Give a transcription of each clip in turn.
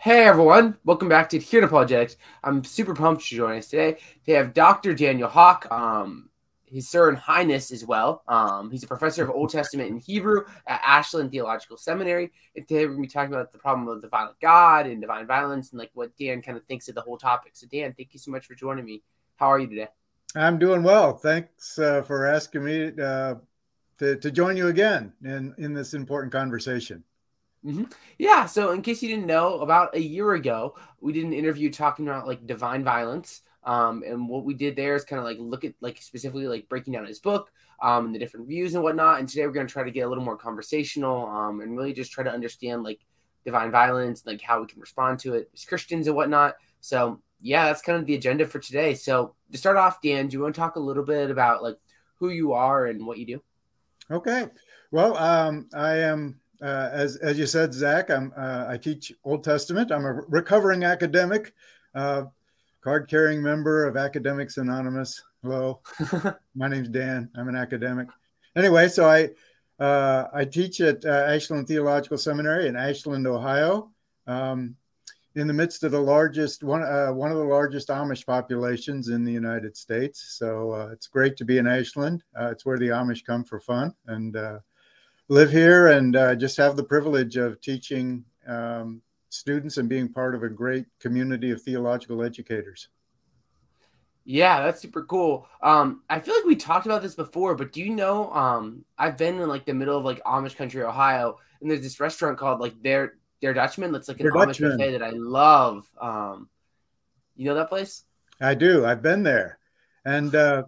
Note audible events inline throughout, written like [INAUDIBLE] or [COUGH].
Hey everyone, welcome back to Here to Apologetics. I'm super pumped to join us today. They have Dr. Daniel Hawk, um, his sir and highness as well. Um, he's a professor of Old Testament and Hebrew at Ashland Theological Seminary. And today we're going to be talking about the problem of the violent God and divine violence and like what Dan kind of thinks of the whole topic. So Dan, thank you so much for joining me. How are you today? I'm doing well. Thanks uh, for asking me uh, to, to join you again in, in this important conversation. Mm-hmm. Yeah. So, in case you didn't know, about a year ago, we did an interview talking about like divine violence. Um, and what we did there is kind of like look at like specifically like breaking down his book um, and the different views and whatnot. And today we're going to try to get a little more conversational um, and really just try to understand like divine violence, like how we can respond to it as Christians and whatnot. So, yeah, that's kind of the agenda for today. So, to start off, Dan, do you want to talk a little bit about like who you are and what you do? Okay. Well, um, I am uh, as as you said, Zach, I'm uh, I teach Old Testament. I'm a recovering academic, uh, card carrying member of Academics Anonymous. Hello, [LAUGHS] my name's Dan. I'm an academic. Anyway, so I uh, I teach at uh, Ashland Theological Seminary in Ashland, Ohio. Um, in the midst of the largest one, uh, one of the largest Amish populations in the United States. So it's great to be in Ashland. it's where the Amish come for fun, and live here and uh, just have the privilege of teaching um, students and being part of a great community of theological educators. Yeah, that's super cool. Um, I feel like we talked about this before, but do you know? Um, I've been in like the middle of like Amish country, Ohio, and there's this restaurant called like Der Der Dutchman. That's like an Amish Dutchman. buffet that I love. Um, you know that place? I do. I've been there, and uh,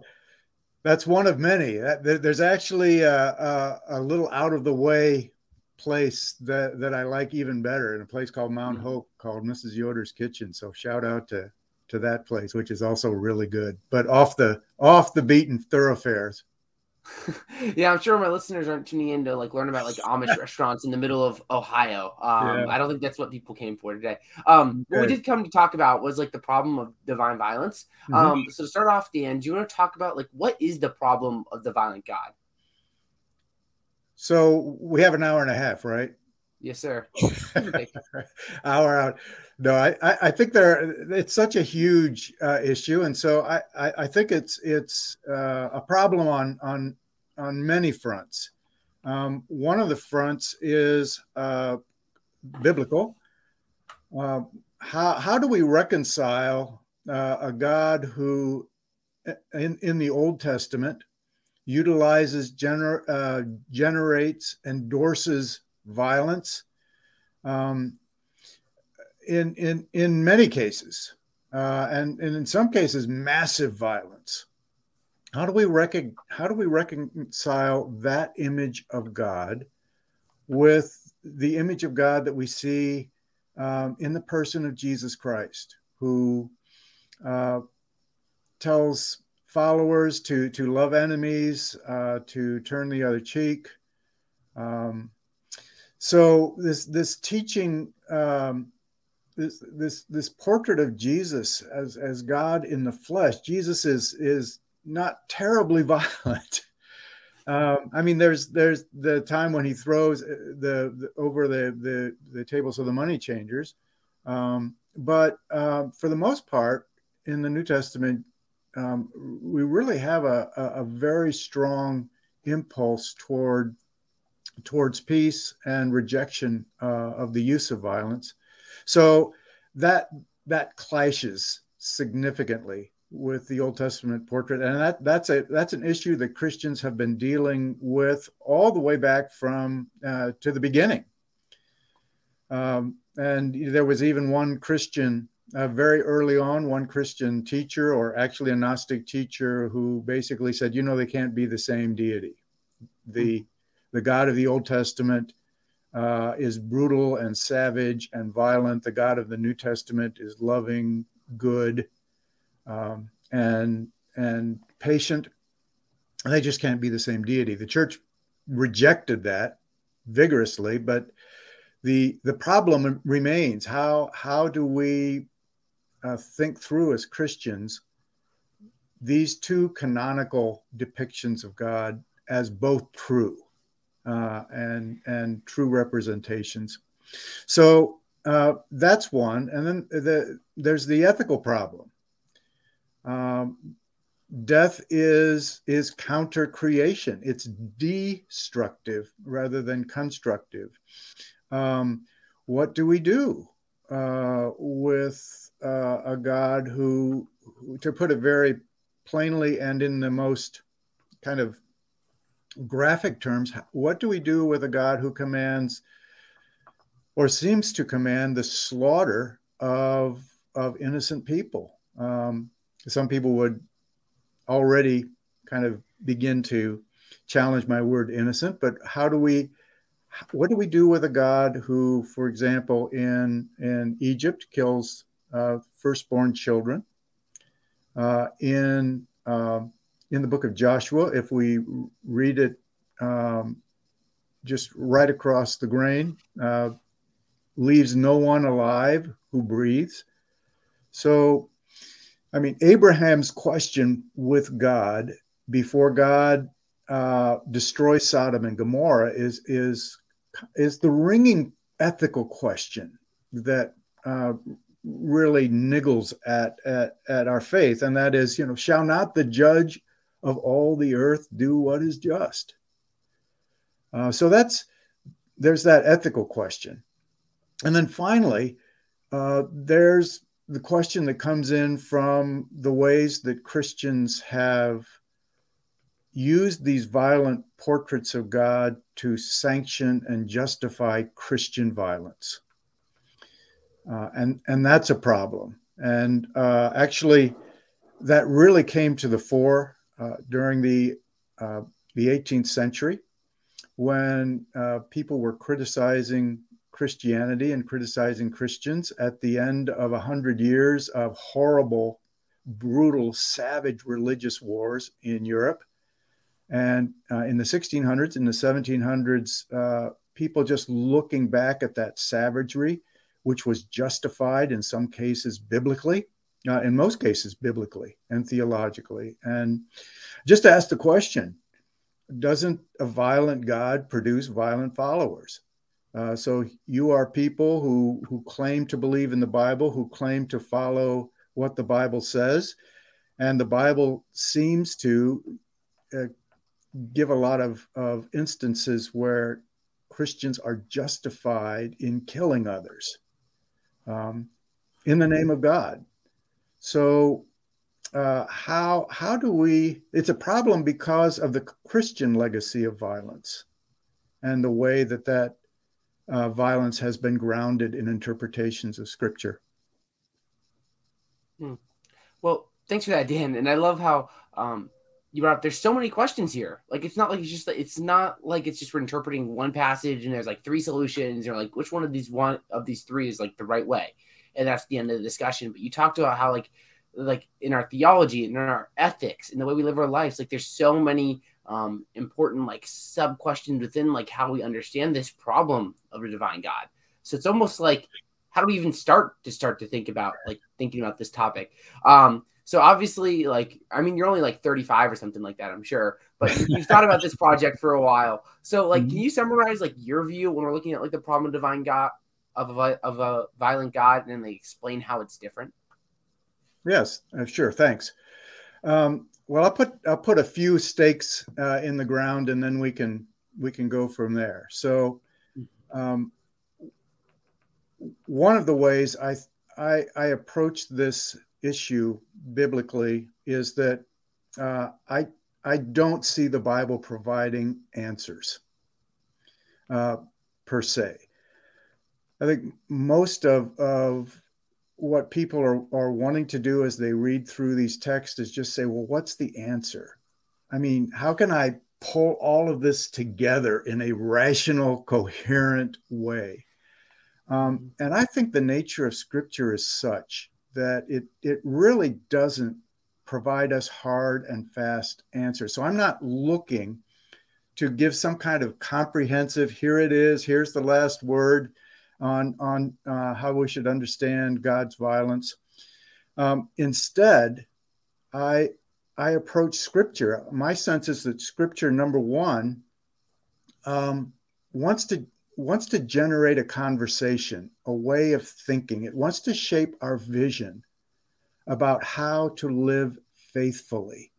that's one of many. There's actually a, a, a, little out of the way place that, that I like even better in a place called Mount mm-hmm. Hope called Mrs. Yoder's Kitchen. So shout out to to that place, which is also really good, but off the off the beaten thoroughfares. [LAUGHS] yeah, I'm sure my listeners aren't tuning in to like learn about like Amish [LAUGHS] restaurants in the middle of Ohio. Um, yeah. I don't think that's what people came for today. Um, what we did come to talk about was like the problem of divine violence. Mm-hmm. Um, so to start off, Dan, do you want to talk about like what is the problem of the violent God? So we have an hour and a half, right? Yes, sir. [LAUGHS] hour out. No, I, I think there it's such a huge uh, issue, and so I, I, I think it's it's uh, a problem on on on many fronts. Um, one of the fronts is uh, biblical. Uh, how how do we reconcile uh, a God who, in in the Old Testament, utilizes gener- uh, generates endorses violence? Um, in in in many cases, uh, and and in some cases, massive violence. How do we recon- How do we reconcile that image of God with the image of God that we see um, in the person of Jesus Christ, who uh, tells followers to to love enemies, uh, to turn the other cheek. Um, so this this teaching um, this this this portrait of Jesus as as God in the flesh. Jesus is is not terribly [LAUGHS] violent. Um, I mean, there's there's the time when he throws uh, the, the over the, the the tables of the money changers, um, but uh, for the most part, in the New Testament, um, we really have a, a, a very strong impulse toward towards peace and rejection uh, of the use of violence. So that that clashes significantly with the Old Testament portrait, and that that's a that's an issue that Christians have been dealing with all the way back from uh, to the beginning. Um, and there was even one Christian uh, very early on, one Christian teacher, or actually a Gnostic teacher, who basically said, you know, they can't be the same deity. The the God of the Old Testament uh, is brutal and savage and violent. The God of the New Testament is loving, good, um, and and patient. And they just can't be the same deity. The church rejected that vigorously, but the the problem remains. How how do we uh, think through as Christians these two canonical depictions of God as both true? Uh, and and true representations. So uh, that's one. And then the, there's the ethical problem. Um, death is is counter creation. It's destructive rather than constructive. Um, what do we do uh, with uh, a God who, who, to put it very plainly and in the most kind of graphic terms, what do we do with a God who commands or seems to command the slaughter of, of innocent people? Um, some people would already kind of begin to challenge my word innocent, but how do we? What do we do with a God who, for example, in in Egypt kills uh, firstborn children? Uh, in uh, in the book of Joshua, if we read it um, just right across the grain, uh, leaves no one alive who breathes. So, I mean, Abraham's question with God before God uh, destroys Sodom and Gomorrah is is is the ringing ethical question that uh, really niggles at, at at our faith, and that is, you know, shall not the judge of all the earth do what is just? Uh, so that's there's that ethical question, and then finally, uh, there's the question that comes in from the ways that Christians have used these violent portraits of God to sanction and justify Christian violence. Uh, and, and that's a problem. And uh, actually, that really came to the fore during the, uh, the 18th century when uh, people were criticizing Christianity and criticizing Christians at the end of a hundred years of horrible, brutal, savage religious wars in Europe. And uh, in the 1600s, in the 1700s, uh, people just looking back at that savagery, which was justified in some cases biblically, uh, in most cases biblically and theologically. And just ask the question doesn't a violent God produce violent followers? Uh, so you are people who who claim to believe in the Bible, who claim to follow what the Bible says, and the Bible seems to uh, give a lot of, of instances where Christians are justified in killing others um, in the name of God. So uh, how how do we? It's a problem because of the Christian legacy of violence and the way that that uh, violence has been grounded in interpretations of scripture. Hmm. Well, thanks for that, Dan. And I love how um, you brought up. There's so many questions here. Like it's not like it's just it's not like it's just we're interpreting one passage and there's like three solutions or like which one of these one of these three is like the right way, and that's the end of the discussion. But you talked about how like like in our theology and in our ethics and the way we live our lives, like there's so many um, important like sub questions within like how we understand this problem of a divine God. So it's almost like how do we even start to start to think about like thinking about this topic? Um, so obviously, like I mean, you're only like 35 or something like that, I'm sure, but [LAUGHS] you've thought about this project for a while. So like, mm-hmm. can you summarize like your view when we're looking at like the problem of divine God of a of a violent God, and then they explain how it's different? Yes, uh, sure. Thanks. Um, well, I'll put I'll put a few stakes uh, in the ground, and then we can we can go from there. So, um, one of the ways I, I I approach this issue biblically is that uh, I I don't see the Bible providing answers uh, per se. I think most of of what people are, are wanting to do as they read through these texts is just say, well, what's the answer? I mean, how can I pull all of this together in a rational, coherent way? Um, and I think the nature of Scripture is such that it it really doesn't provide us hard and fast answers. So I'm not looking to give some kind of comprehensive. Here it is. Here's the last word on on uh, how we should understand God's violence. Um, instead, I I approach Scripture. My sense is that Scripture, number one, um, wants to wants to generate a conversation, a way of thinking. It wants to shape our vision about how to live faithfully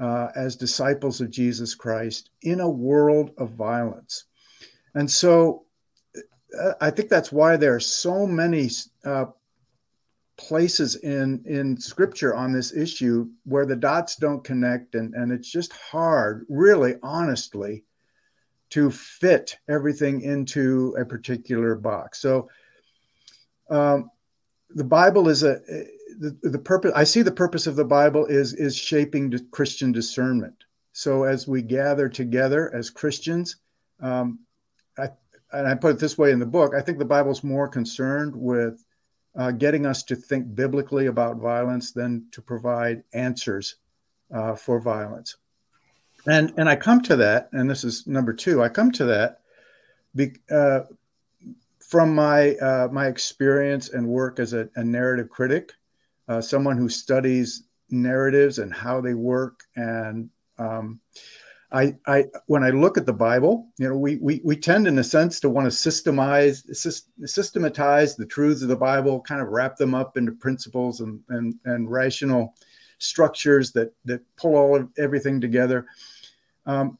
uh, as disciples of Jesus Christ in a world of violence. And so I think that's why there are so many uh, places in, in scripture on this issue where the dots don't connect, and, and it's just hard, really, honestly, to fit everything into a particular box. So um, the Bible is a the, the purpose I see the purpose of the Bible is is shaping Christian discernment. So as we gather together as Christians, um, and I put it this way in the book, I think the Bible's more concerned with uh, getting us to think biblically about violence than to provide answers uh, for violence. And and I come to that, and this is number two. I come to that be, uh, from my uh, my experience and work as a, a narrative critic uh, someone who studies narratives and how they work. And um, I, I, when I look at the Bible, you know, we, we, we tend, in a sense, to want to systemize, systematize the truths of the Bible, kind of wrap them up into principles and, and, and rational structures that, that pull all of everything together. Um,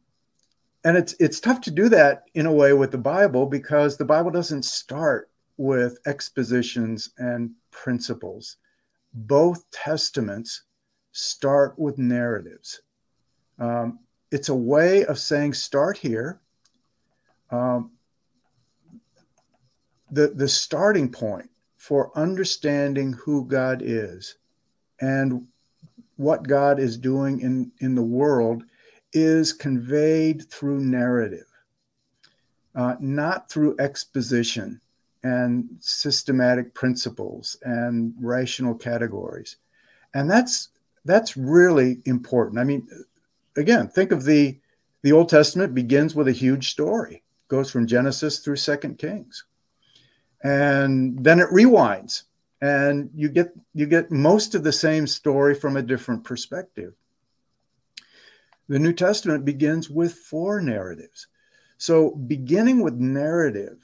and it's it's tough to do that in a way with the Bible because the Bible doesn't start with expositions and principles both testaments start with narratives. Um, it's a way of saying, start here. Um, the, the starting point for understanding who God is and what God is doing in, in the world is conveyed through narrative, uh, not through exposition and systematic principles and rational categories and that's that's really important i mean again think of the the old testament begins with a huge story goes from genesis through second kings and then it rewinds and you get you get most of the same story from a different perspective the new testament begins with four narratives so beginning with narrative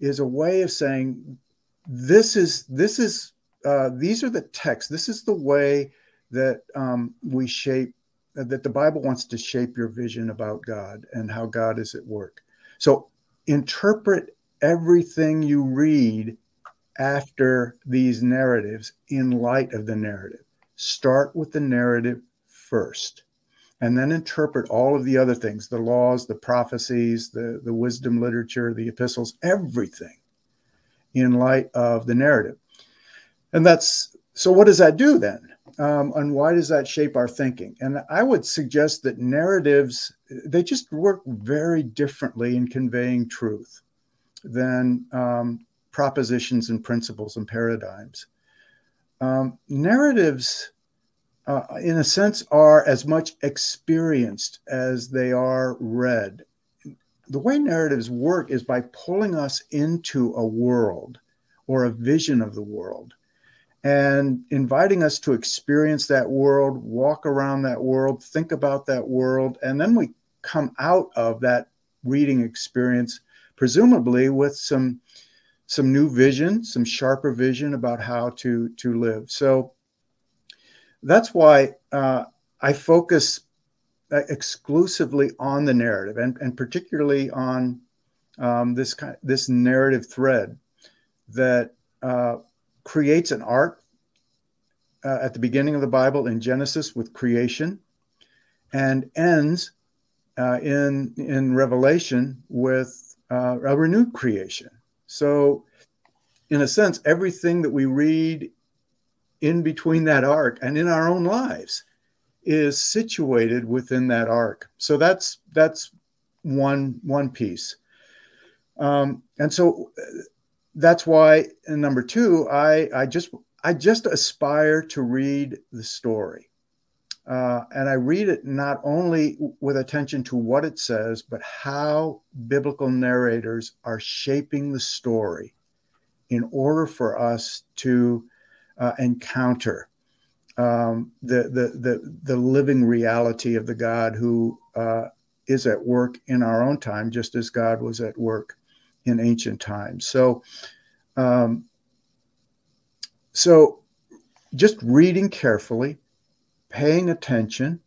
is a way of saying this is this is uh, these are the texts. This is the way that um, we shape that the Bible wants to shape your vision about God and how God is at work. So interpret everything you read after these narratives in light of the narrative. Start with the narrative first and then interpret all of the other things the laws, the prophecies, the, the wisdom literature, the epistles, everything in light of the narrative. And that's so, what does that do then? Um, and why does that shape our thinking? And I would suggest that narratives, they just work very differently in conveying truth than um, propositions and principles and paradigms. Um, narratives uh, in a sense, are as much experienced as they are read. The way narratives work is by pulling us into a world or a vision of the world and inviting us to experience that world, walk around that world, think about that world, and then we come out of that reading experience, presumably with some some new vision, some sharper vision about how to to live. So that's why uh, I focus uh, exclusively on the narrative and, and particularly on um, this kind, this narrative thread that uh, creates an arc uh, at the beginning of the Bible in Genesis with creation and ends uh, in in Revelation with uh, a renewed creation. So, in a sense, everything that we read in between that arc and in our own lives is situated within that arc. So that's that's one one piece. Um, and so that's why number two, I I just I just aspire to read the story. Uh, and I read it not only with attention to what it says, but how biblical narrators are shaping the story in order for us to uh, encounter um, the, the, the, the living reality of the God who uh, is at work in our own time, just as God was at work in ancient times. So, um, so just reading carefully, paying attention,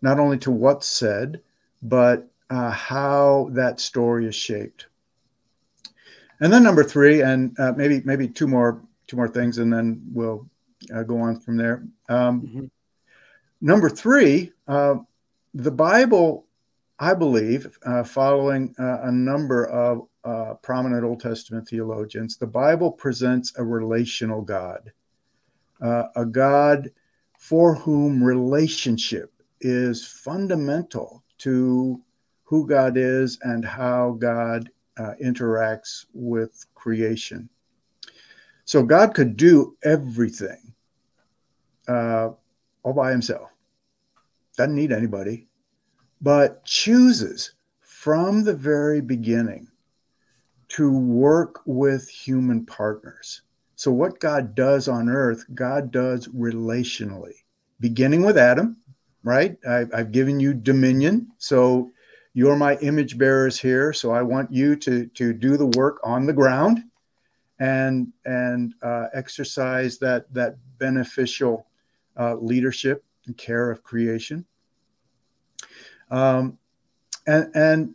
not only to what's said, but uh, how that story is shaped. And then number three, and uh, maybe maybe two more two more things, and then we'll uh, go on from there. Um, mm-hmm. Number three, uh, the Bible, I believe, uh, following uh, a number of uh, prominent Old Testament theologians, the Bible presents a relational God, uh, a God for whom relationship is fundamental to who God is and how God uh, interacts with creation. So God could do everything uh, all by himself, doesn't need anybody, but chooses from the very beginning to work with human partners. So, what God does on earth, God does relationally, beginning with Adam, right? I, have given you dominion. So, you're my image bearers here. So, I want you to, to do the work on the ground and, and uh, exercise that, that beneficial uh, leadership and care of creation. Um, and, and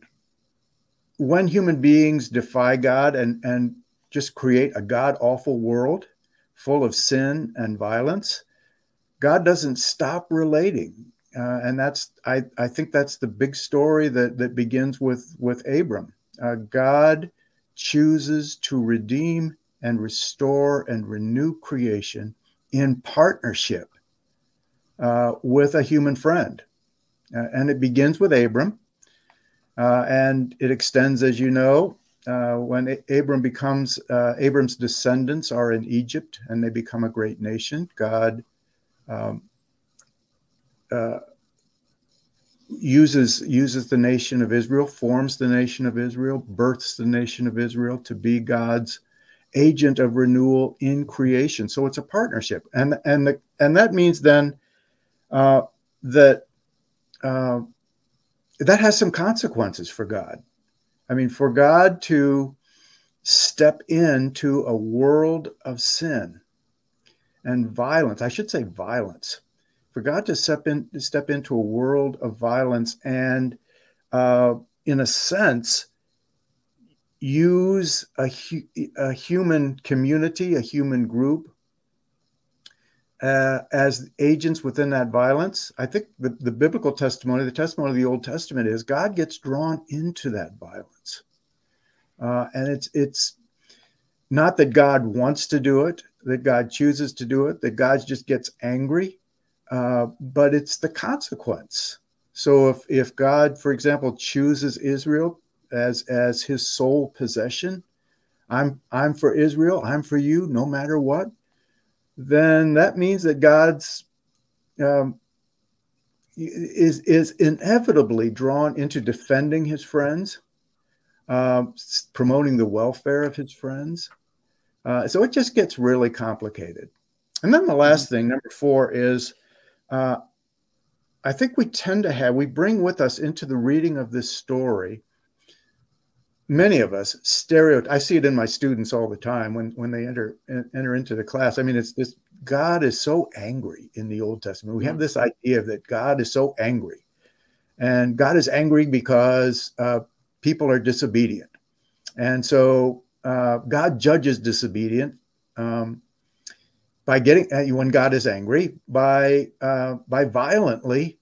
when human beings defy God and, and just create a God awful world full of sin and violence, God doesn't stop relating. Uh, and that's I, I think that's the big story that, that begins with with Abram. Uh, God chooses to redeem and restore and renew creation in partnership uh, with a human friend. Uh, and it begins with Abram. Uh, and it extends, as you know, uh, when Abram becomes, uh, Abram's descendants are in Egypt and they become a great nation. God um, uh, uses uses the nation of Israel, forms the nation of Israel, births the nation of Israel to be God's agent of renewal in creation. So it's a partnership, and and the, and that means then uh, that uh, that has some consequences for God. I mean, for God to step into a world of sin and violence, I should say violence, for God to step in, step into a world of violence and, uh, in a sense, use a, a human community, a human group uh, as agents within that violence. I think the, the biblical testimony, the testimony of the Old Testament is God gets drawn into that violence. Uh, and it's it's not that God wants to do it, that God chooses to do it, that God just gets angry, uh, but it's the consequence. So if if God, for example, chooses Israel as as His sole possession, I'm I'm for Israel, I'm for you, no matter what then that means that God's um, is is inevitably drawn into defending his friends, uh, promoting the welfare of his friends. Uh, so it just gets really complicated. And then the last mm-hmm. thing, number four, is uh, I think we tend to have we bring with us into the reading of this story many of us stereotype i see it in my students all the time when when they enter enter into the class. I mean it's this god is so angry in the old testament. We have mm. this idea that god is so angry. And god is angry because uh, people are disobedient. And so uh, god judges disobedient um, by getting uh, when god is angry by uh, by violently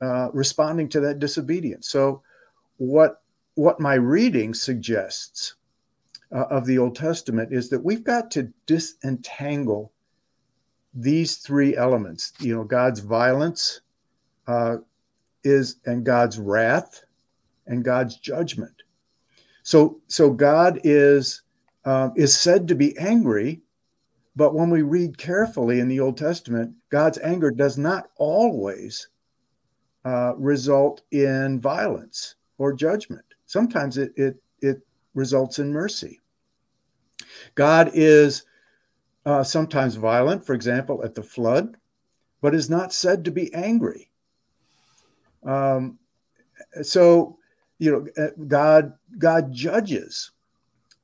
uh, responding to that disobedience. So what what my reading suggests uh, of the Old Testament is that we've got to disentangle these three elements. You know, God's violence uh, is and God's wrath and God's judgment. So, so God is uh, is said to be angry, but when we read carefully in the Old Testament, God's anger does not always uh, result in violence or judgment sometimes it, it, it results in mercy. God is uh, sometimes violent, for example, at the flood, but is not said to be angry. Um, so, you know, uh, God God judges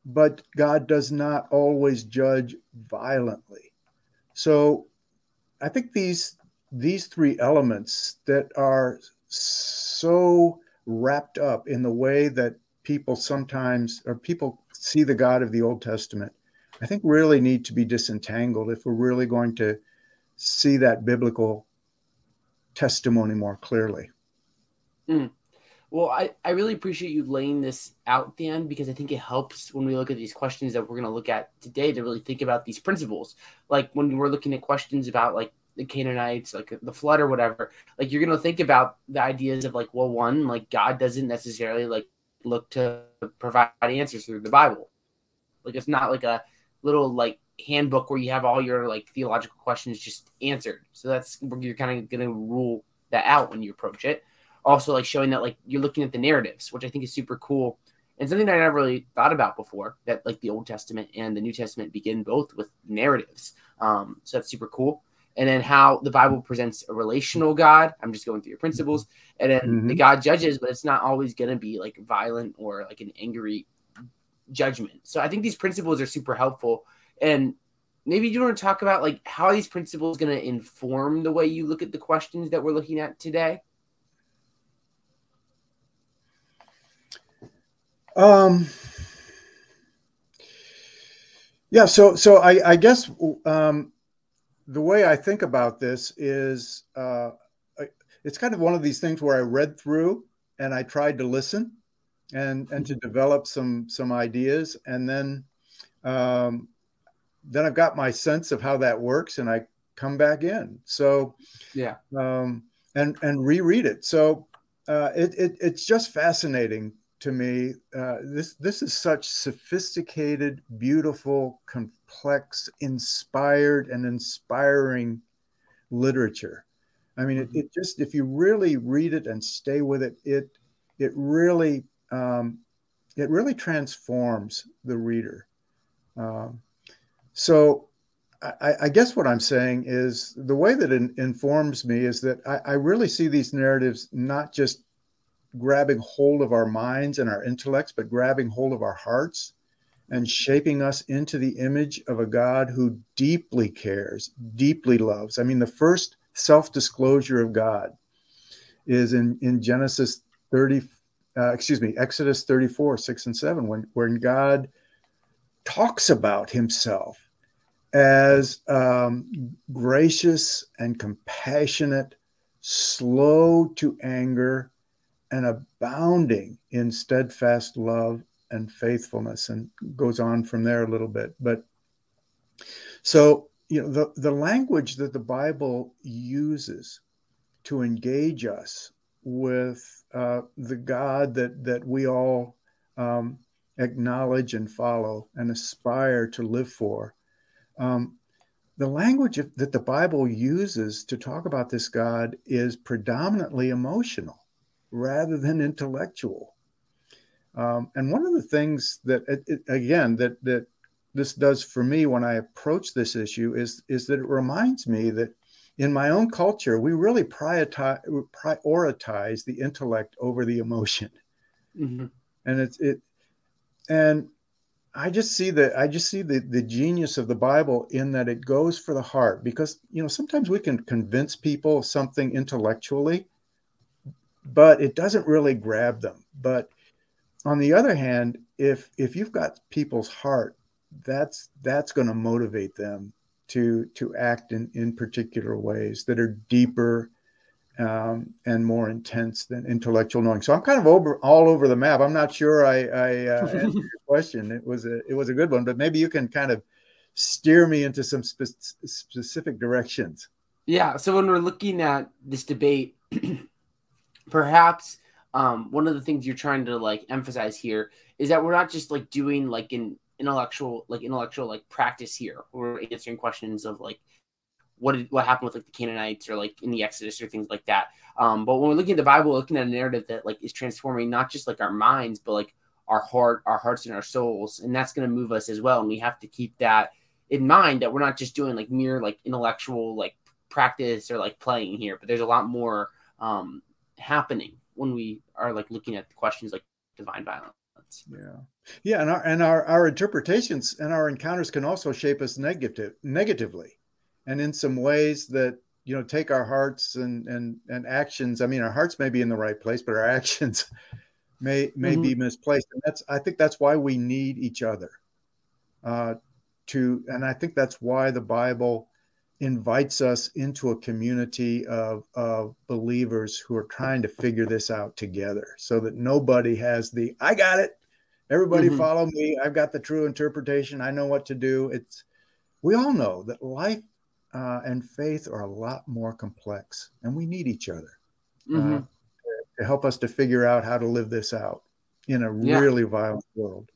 but God does not always judge violently. So I think these these three elements that are so wrapped up in the way that people sometimes or people see the God of the Old Testament, I think really need to be disentangled if we're really going to see that biblical testimony more clearly. Mm. Well, I, I really appreciate you laying this out, Dan, because I think it helps when we look at these questions that we're going to look at today to really think about these principles. Like when we're looking at questions about like the Canaanites, like the flood or whatever, like you're to think about the ideas of like, well, one, like God doesn't necessarily like look to provide answers through the Bible. Like it's not like a little like handbook where you have all your like theological questions just answered. So that's you're kind of to rule that out when you approach it also like showing that like you're looking at the narratives, which I think is super cool and something that I never really thought about before. That like the Old Testament and the New Testament begin both with narratives. Um, so that's super cool. And then how the Bible presents a relational God. I'm just going through your principles, and then mm-hmm. the God judges, but it's not always going to be like violent or like an angry judgment. So I think these principles are super helpful. And maybe you want to talk about like how these principles going to inform the way you look at the questions that we're looking at today. Um, yeah, so so I, I guess um, the way I think about this is uh, it's kind of one of these things where I read through and I tried to listen and and to develop some some ideas and then um, then I've got my sense of how that works and I come back in. So yeah, um, and and reread it. So uh, it, it it's just fascinating to me. Uh, this this is such sophisticated, beautiful, complex, inspired, and inspiring literature. I mean, it, mm-hmm. it just if you really read it and stay with it, it it really um, it really transforms the reader. Um, so I, I, guess what I'm saying is the way that it informs me is that I, I, really see these narratives not just grabbing hold of our minds and our intellects, but grabbing hold of our hearts and shaping us into the image of a God who deeply cares, deeply loves. I mean, the first self disclosure of God is in, in Genesis 30, uh, excuse me, Exodus 34, 6 and 7, when, when God talks about himself as um, gracious and compassionate, slow to anger, and abounding in steadfast love and faithfulness and goes on from there a little bit. But so you know the, the language that the bible uses to engage us with uh, the god that that we all um, acknowledge and follow and aspire to live for um, the language that the bible uses to talk about this god is predominantly emotional rather than intellectual. Um, and one of the things that, it, it, again, that that this does for me when I approach this issue is is that it reminds me that in my own culture we really prioritize, prioritize the intellect over the emotion, mm-hmm. and it's it, and I just see that I just see the the genius of the Bible in that it goes for the heart because you know sometimes we can convince people of something intellectually, but it doesn't really grab them. But on the other hand, if if you've got people's heart, that's that's going to motivate them to to act in in particular ways that are deeper um, and more intense than intellectual knowing. So I'm kind of over all over the map. I'm not sure I, I uh, [LAUGHS] answered your question. It was a it was a good one, but maybe you can kind of steer me into some spe- specific directions. Yeah. So when we're looking at this debate [CLEARS THROAT] perhaps um, one of the things you're trying to like emphasize here is that we're not just like doing like an intellectual like intellectual like practice here. We're answering questions of like what did, what happened with like the canaanites or like in the exodus or things like that. Um, but when we're looking at the bible we're looking at a narrative that like is transforming not just like our minds but like our heart our hearts and our souls. And that's going to move us as well. And we have to keep that in mind that we're not just doing like mere like intellectual like practice or like playing here but there's a lot more um happening when we are like looking at questions like divine violence. Yeah. Yeah, and our and our, our interpretations and our encounters can also shape us negative negatively, and in some ways that you know take our hearts and and and actions. I mean, our hearts may be in the right place, but our [LAUGHS] actions may may mm-hmm. be misplaced, and that's I think that's why we need each other. Uh, to and I think that's why the Bible invites us into a community of, of believers who are trying to figure this out together so that nobody has the i got it everybody mm-hmm. follow me i've got the true interpretation i know what to do it's we all know that life uh, and faith are a lot more complex and we need each other uh, mm-hmm. uh, to help us to figure out how to live this out in a yeah. really violent world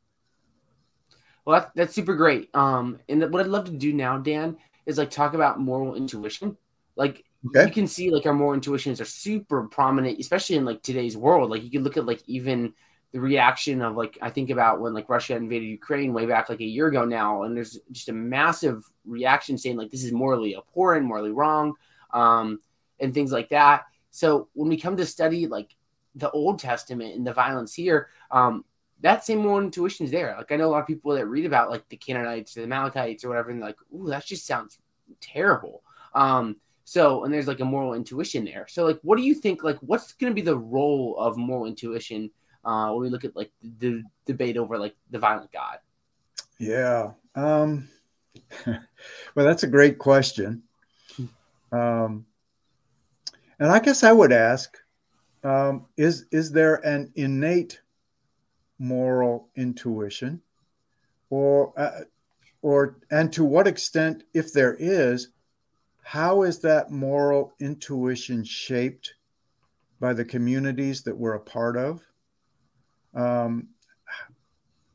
well that's, that's super great um and what i'd love to do now dan is like talk about moral intuition. Like okay. you can see like our moral intuitions are super prominent, especially in like today's world. Like you can look at like even the reaction of like I think about when like Russia invaded Ukraine way back like a year ago now, and there's just a massive reaction saying like this is morally abhorrent, morally wrong, um, and things like that. So when we come to study like the Old Testament and the violence here, um, that same moral intuition is there. Like I know a lot of people that read about like the Canaanites or the Amalekites or whatever, and like, "Ooh, that just sounds terrible." Um, so and there's like a moral intuition there. So like, what do you think? Like, what's going to be the role of moral intuition uh, when we look at like the debate over like the violent God? Yeah. Um, [LAUGHS] well, that's a great question. Um, and I guess I would ask, um, is is there an innate moral intuition? Or uh, or and to what extent if there is how is that moral intuition shaped by the communities that we're a part of? Um,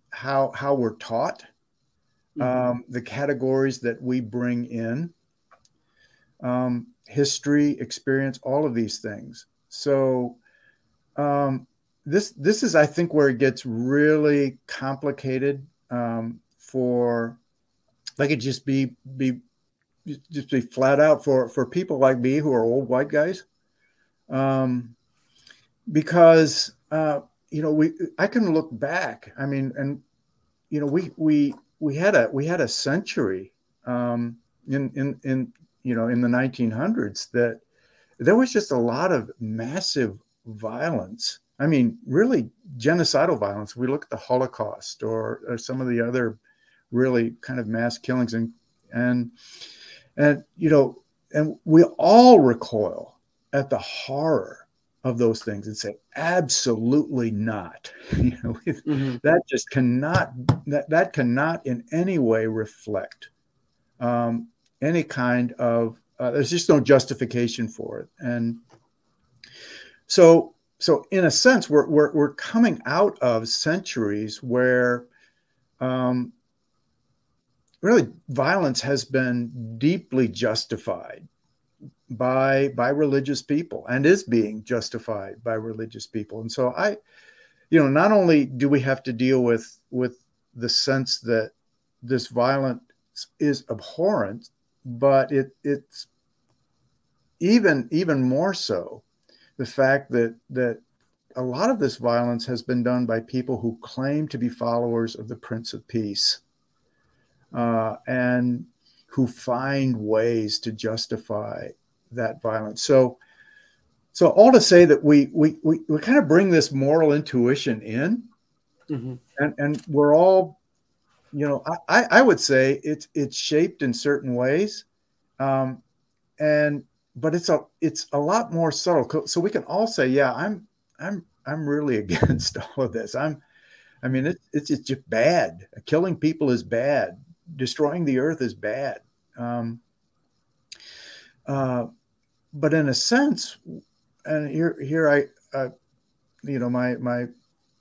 how how we're taught? Mm-hmm. um, the categories that we bring in? Um, history experience all of these things. So um, this this is I think where it gets really complicated um, for like it just be be just be flat out for for people like me who are old white guys. Um, because uh, you know we I can look back. I mean and you know we we we had a we had a century um, in in in you know in the 1900s that there was just a lot of massive violence I mean, really genocidal violence. We look at the Holocaust or, or some of the other really kind of mass killings and and and you know, and we all recoil at the horror of those things and say, absolutely not. [LAUGHS] you know, mm-hmm. that just cannot that that cannot in any way reflect um, any kind of uh, there's just no justification for it and so so in a sense, we're, we're, we're coming out of centuries where um, really violence has been deeply justified by by religious people and is being justified by religious people. And so i you know not only do we have to deal with with the sense that this violence is abhorrent but it it's even even more so the fact that that a lot of this violence has been done by people who claim to be followers of the Prince of Peace, uh, and who find ways to justify that violence. So, so all to say that we we we, we kind of bring this moral intuition in, mm-hmm. and and we're all, you know, I I would say it's it's shaped in certain ways, um, and but it's a it's a lot more subtle. So we can all say, yeah, I'm I'm I'm really [LAUGHS] against all of this. I'm I mean it, it's it's just bad. Killing people is bad. Destroying the earth is bad. Um, uh, but in a sense, and here here I, uh, you know, my my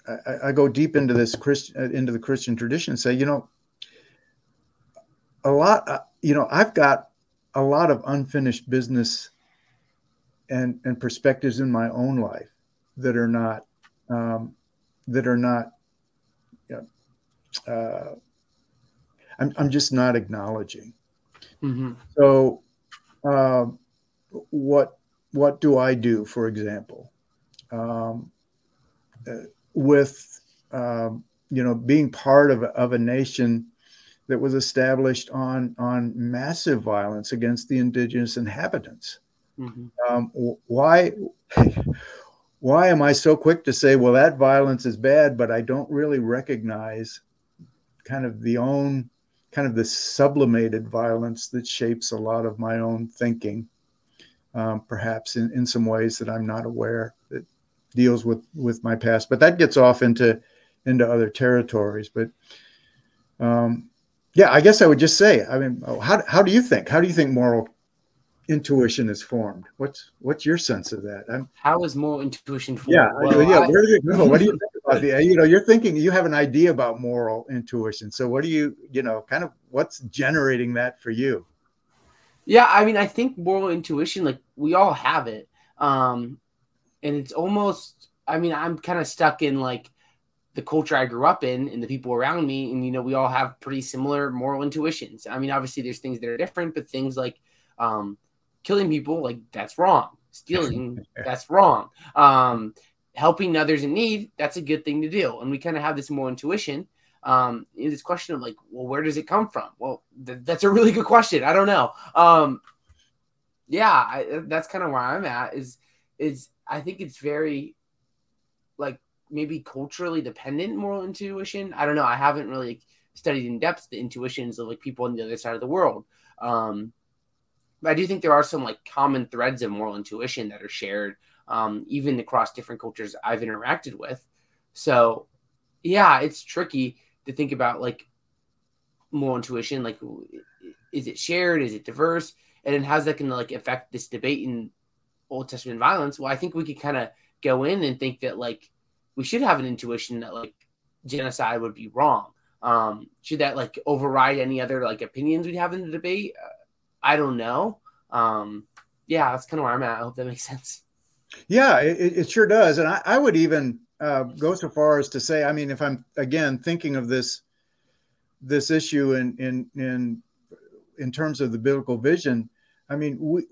I, I, go deep into this Christian uh, into the Christian tradition and say, you know, a lot. Uh, you know, I've got a lot of unfinished business and and perspectives in my own life that are not um, that are not you know, uh, I'm, I'm just not acknowledging mm-hmm. so uh, what what do I do for example um, uh, with um, you know, being part of, of a nation that was established on on massive violence against the indigenous inhabitants. Mm-hmm. Um, why [LAUGHS] why am I so quick to say, well, that violence is bad, but I don't really recognize kind of the own kind of the sublimated violence that shapes a lot of my own thinking, um, perhaps in, in some ways that I'm not aware that deals with with my past. But that gets off into into other territories. But um, yeah, I guess I would just say, I mean, how how do you think? How do you think moral intuition is formed? What's what's your sense of that? I'm, how is moral intuition formed? Yeah, well, yeah. I, where do you go? What do you [LAUGHS] think about the? You know, you're thinking you have an idea about moral intuition. So what do you, you know, kind of what's generating that for you? Yeah, I mean, I think moral intuition, like we all have it, um, and it's almost. I mean, I'm kind of stuck in like the culture I grew up in and the people around me, and you know, we all have pretty similar moral intuitions. I mean, obviously, there's things that are different, but things like um, killing people, like that's wrong. Stealing, [LAUGHS] that's wrong. Um, helping others in need, that's a good thing to do. And we kind of have this more intuition. Um, in this question of like, well, where does it come from? Well, th- that's a really good question. I don't know. Um, yeah, I, that's kind of where I'm at. Is is I think it's very like maybe culturally dependent moral intuition. I don't know. I haven't really studied in depth the intuitions of like people on the other side of the world. Um, but I do think there are some like common threads of moral intuition that are shared, um, even across different cultures I've interacted with. So, yeah, it's tricky to think about like moral intuition. Like, is it shared? Is it diverse? And then how's that going to like affect this debate in Old Testament violence? Well, I think we could kind of go in and think that like we should have an intuition that like genocide would be wrong. Um, should that like override any other like opinions we have in the debate? Uh, I don't know. Um, yeah, that's kind of where I'm at. I hope that makes [LAUGHS] sense. Yeah, it, it sure does. And I, I would even uh, go so far as to say, I mean, if I'm again thinking of this this issue in in in in terms of the biblical vision, I mean, we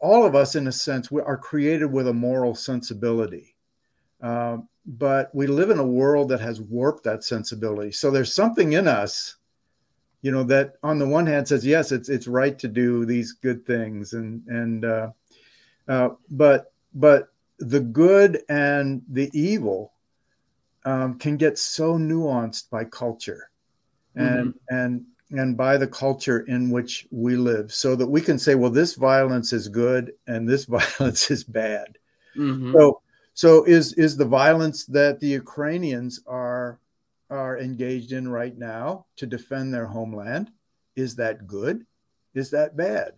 all of us, in a sense, we are created with a moral sensibility. Uh, but we live in a world that has warped that sensibility. So there's something in us you know that on the one hand says yes it's it's right to do these good things and and uh, uh, but but the good and the evil um, can get so nuanced by culture and mm-hmm. and and by the culture in which we live so that we can say well this violence is good and this [LAUGHS] violence is bad mm-hmm. so so is is the violence that the ukrainians are are engaged in right now to defend their homeland. Is that good? Is that bad?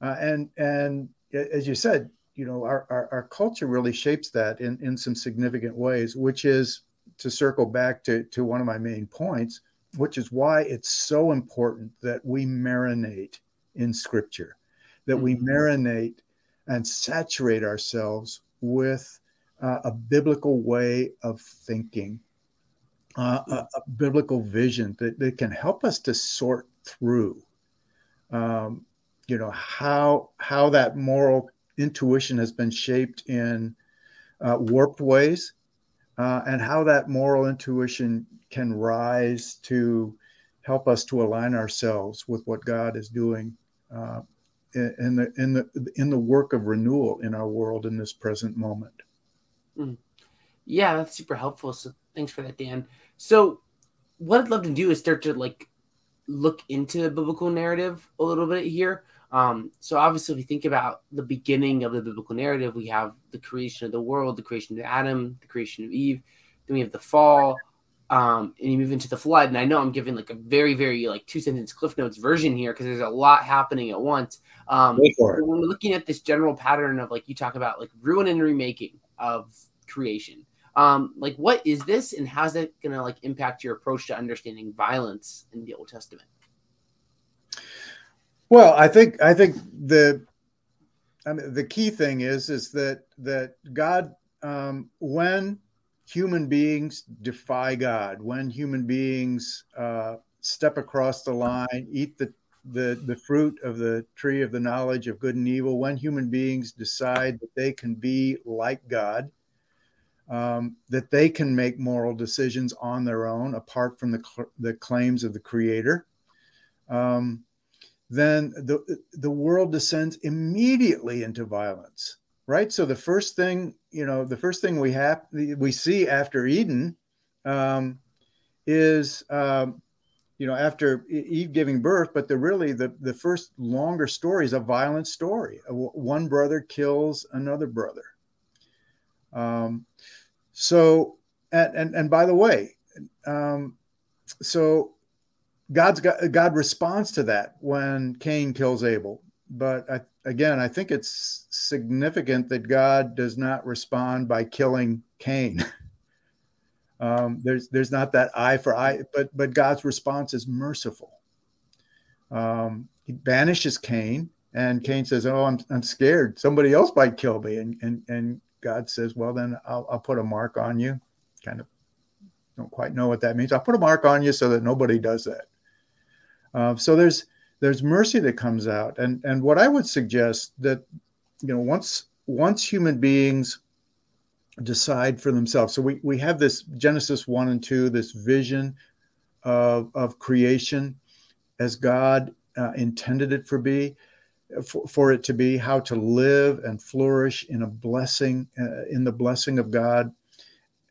Uh, and and as you said, you know, our, our, our, culture really shapes that in, in some significant ways, which is to circle back to, to one of my main points, which is why it's so important that we marinate in scripture, that we mm-hmm. marinate and saturate ourselves with uh, a biblical way of thinking uh, a, a, biblical vision that, that can help us to sort through um, you know how how that moral intuition has been shaped in uh, warped ways uh, and how that moral intuition can rise to help us to align ourselves with what God is doing uh, in the in the in the work of renewal in our world in this present moment. Mm. Yeah, that's super helpful. So thanks for that, Dan. So, what I'd love to do is start to like look into the biblical narrative a little bit here. Um, so, obviously, if you think about the beginning of the biblical narrative, we have the creation of the world, the creation of Adam, the creation of Eve. Then we have the fall, um, and you move into the flood. And I know I'm giving like a very, very like two sentence Cliff Notes version here because there's a lot happening at once. Um, when we're looking at this general pattern of like you talk about like ruin and remaking of creation um, like, what is this, and how's that going to like impact your approach to understanding violence in the Old Testament? Well, I think I think the I mean, the key thing is is that that God, um, when human beings defy God, when human beings uh, step across the line, eat the the the fruit of the tree of the knowledge of good and evil, when human beings decide that they can be like God, um, that they can make moral decisions on their own apart from the, cl- the claims of the creator, um, then the, the world descends immediately into violence, right? So the first thing, you know, the first thing we have, we see after Eden um, is, um, you know, after Eve giving birth, but the really the, the first longer story is a violent story. One brother kills another brother. Um, so, and, and, and by the way, um, so God's got, God responds to that when Cain kills Abel. But I, again, I think it's significant that God does not respond by killing Cain. [LAUGHS] um, there's there's not that eye for eye, but but God's response is merciful. Um, he banishes Cain, and Cain says, "Oh, I'm I'm scared. Somebody else might kill me." And and and God says, "Well, then I'll I'll put a mark on you." Kind of don't quite know what that means. I'll put a mark on you so that nobody does that. Uh, so there's there's mercy that comes out, and and what I would suggest that you know once once human beings decide for themselves, so we we have this Genesis one and two, this vision of of creation as God uh, intended it for be. For, for, it to be how to live and flourish in a blessing uh, in the blessing of god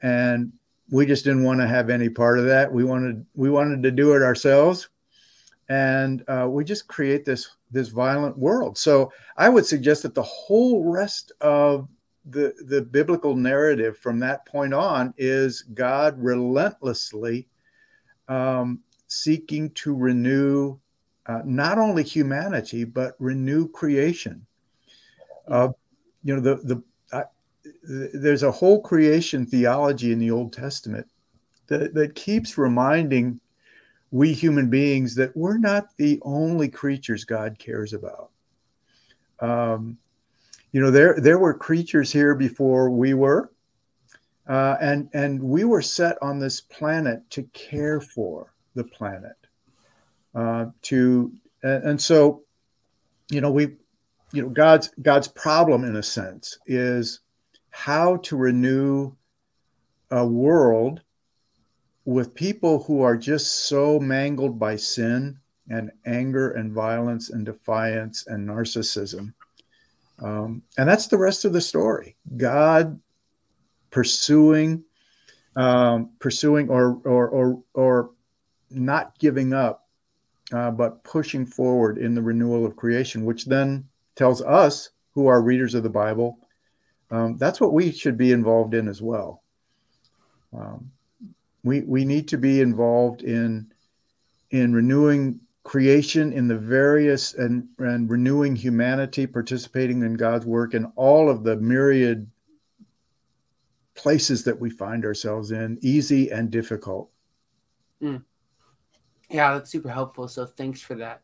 and we just didn't want to have any part of that we wanted we wanted to do it ourselves and uh, we just create this this violent world. So I would suggest that the whole rest of the the biblical narrative from that point on is God relentlessly um, seeking to renew uh, not only humanity but renew creation. Uh, you know the the there's a whole creation theology in the Old Testament that, that keeps reminding we human beings that we're not the only creatures God cares about. Um, you know, there there were creatures here before we were, uh, and and we were set on this planet to care for the planet. Uh, to and, and so, you know, we, you know, God's God's problem in a sense is how to renew a world with people who are just so mangled by sin and anger and violence and defiance and narcissism. Um, and that's the rest of the story. God pursuing, um, pursuing, or or or or not giving up, uh, but pushing forward in the renewal of creation, which then tells us, who are readers of the Bible, um, that's what we should be involved in as well. Um, we we need to be involved in in renewing creation in the various and and renewing humanity participating in god's work in all of the myriad places that we find ourselves in easy and difficult mm. yeah that's super helpful so thanks for that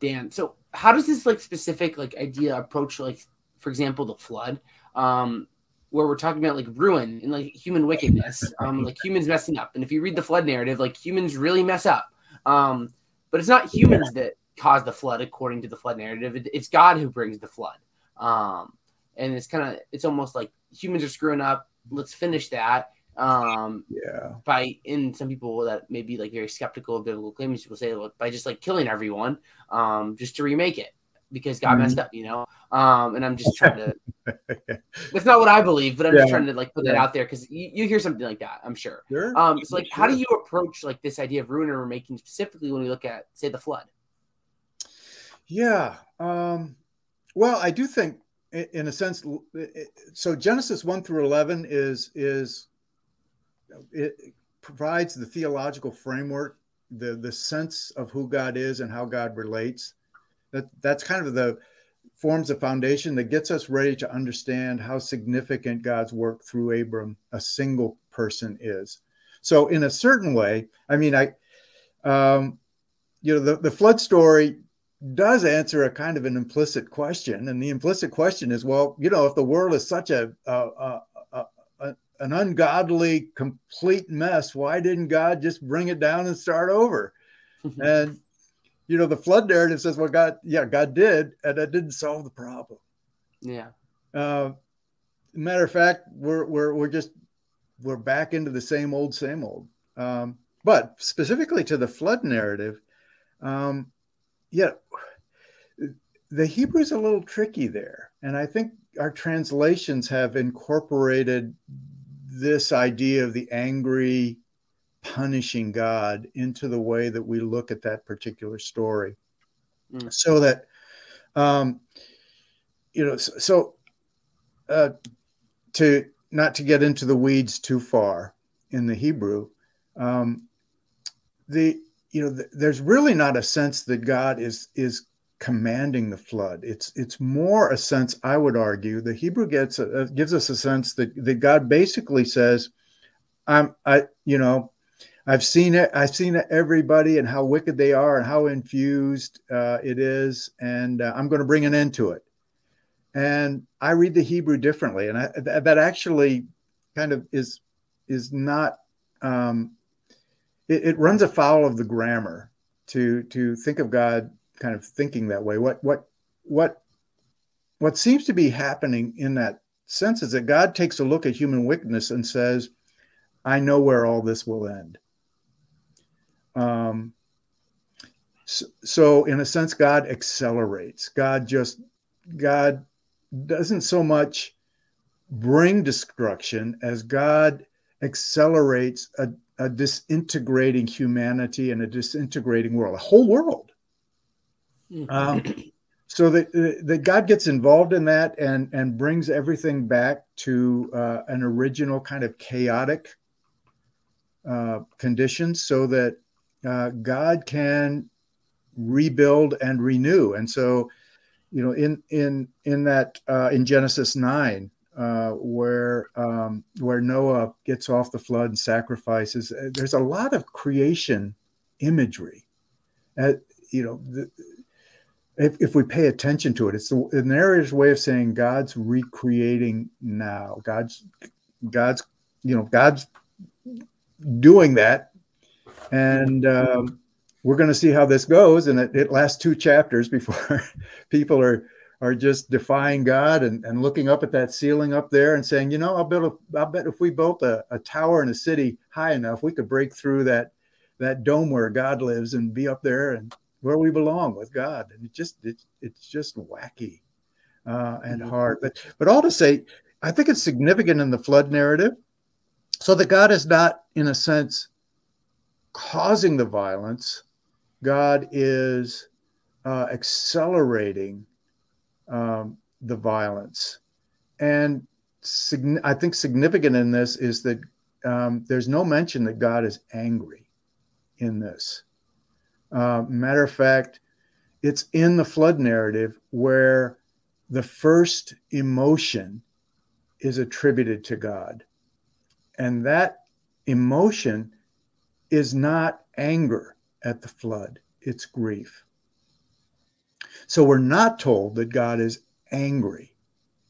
dan so how does this like specific like idea approach like for example the flood um where we're talking about like ruin and like human wickedness, um, like humans messing up. And if you read the flood narrative, like humans really mess up. Um, but it's not humans that cause the flood, according to the flood narrative. It, it's God who brings the flood. Um, and it's kind of it's almost like humans are screwing up. Let's finish that. Um, yeah. By in some people that may be like very skeptical of biblical claims, will say look by just like killing everyone, um, just to remake it because God mm-hmm. messed up, you know. Um, and I'm just trying to. [LAUGHS] that's not what I believe, but I'm yeah. just trying to like put yeah. that out there because you, you, hear something like that. I'm sure. sure. Um, so like, sure. how do you approach like this idea of ruin or remaking specifically when we look at say the flood? Yeah. Um, well, I do think, in a sense, so Genesis one through eleven is is it provides the theological framework, the the sense of who God is and how God relates that that's kind of the forms a foundation that gets us ready to understand how significant God's work through Abram, a single person, is. So, in a certain way, I mean, I, um, you know, the, the flood story does answer a kind of an implicit question, and the implicit question is, well, you know, if the world is such a, a, a, a an ungodly, complete mess, why didn't God just bring it down and start over? [LAUGHS] and you know, the flood narrative says, well, God, yeah, God did, and that didn't solve the problem. Yeah. Uh, matter of fact, we're, we're, we're just we're back into the same old, same old. Um, but specifically to the flood narrative, um, yeah, the Hebrew is a little tricky there, and I think our translations have incorporated this idea of the angry, punishing God into the way that we look at that particular story, mm. so that um, you know, so, so uh, to not to get into the weeds too far in the Hebrew, um, the you know, the, there's really not a sense that God is is commanding the flood. It's it's more a sense, I would argue, the Hebrew gets a, gives us a sense that that God basically says, "I'm I you know." I've seen it. I've seen everybody and how wicked they are and how infused uh, it is, and uh, I'm going to bring an end to it. And I read the Hebrew differently, and I, th- that actually kind of is is not. Um, it, it runs afoul of the grammar to to think of God kind of thinking that way. What what what what seems to be happening in that sense is that God takes a look at human wickedness and says, "I know where all this will end." Um, so, so in a sense, God accelerates. God just God doesn't so much bring destruction as God accelerates a, a disintegrating humanity and a disintegrating world, a whole world Mm-hmm. Um, so that, that God gets involved in that and, and brings everything back to uh, an original kind of chaotic uh, condition so that uh, God can rebuild and renew. And so, you know, in in in that uh, in Genesis nine, uh, where um, where Noah gets off the flood and sacrifices, there's a lot of creation imagery. Uh, you know, the, if, if we pay attention to it, it's the, the narrator's way of saying God's recreating now. God's God's you know God's doing that, and um, we're going to see how this goes. And it, it lasts two chapters before [LAUGHS] people are are just defying God and, and looking up at that ceiling up there and saying, you know, I'll bet if, I'll bet if we built a, a tower in a city high enough, we could break through that that dome where God lives and be up there and where we belong with God. And it just it's it's just wacky uh, and mm-hmm. hard. But but all to say, I think it's significant in the flood narrative, so that God is not, in a sense, causing the violence. God is uh, accelerating um, the violence, and sig- I think significant in this is that um, there's no mention that God is angry in this. Uh, matter of fact, it's in the flood narrative where the first emotion is attributed to God. And that emotion is not anger at the flood, it's grief. So we're not told that God is angry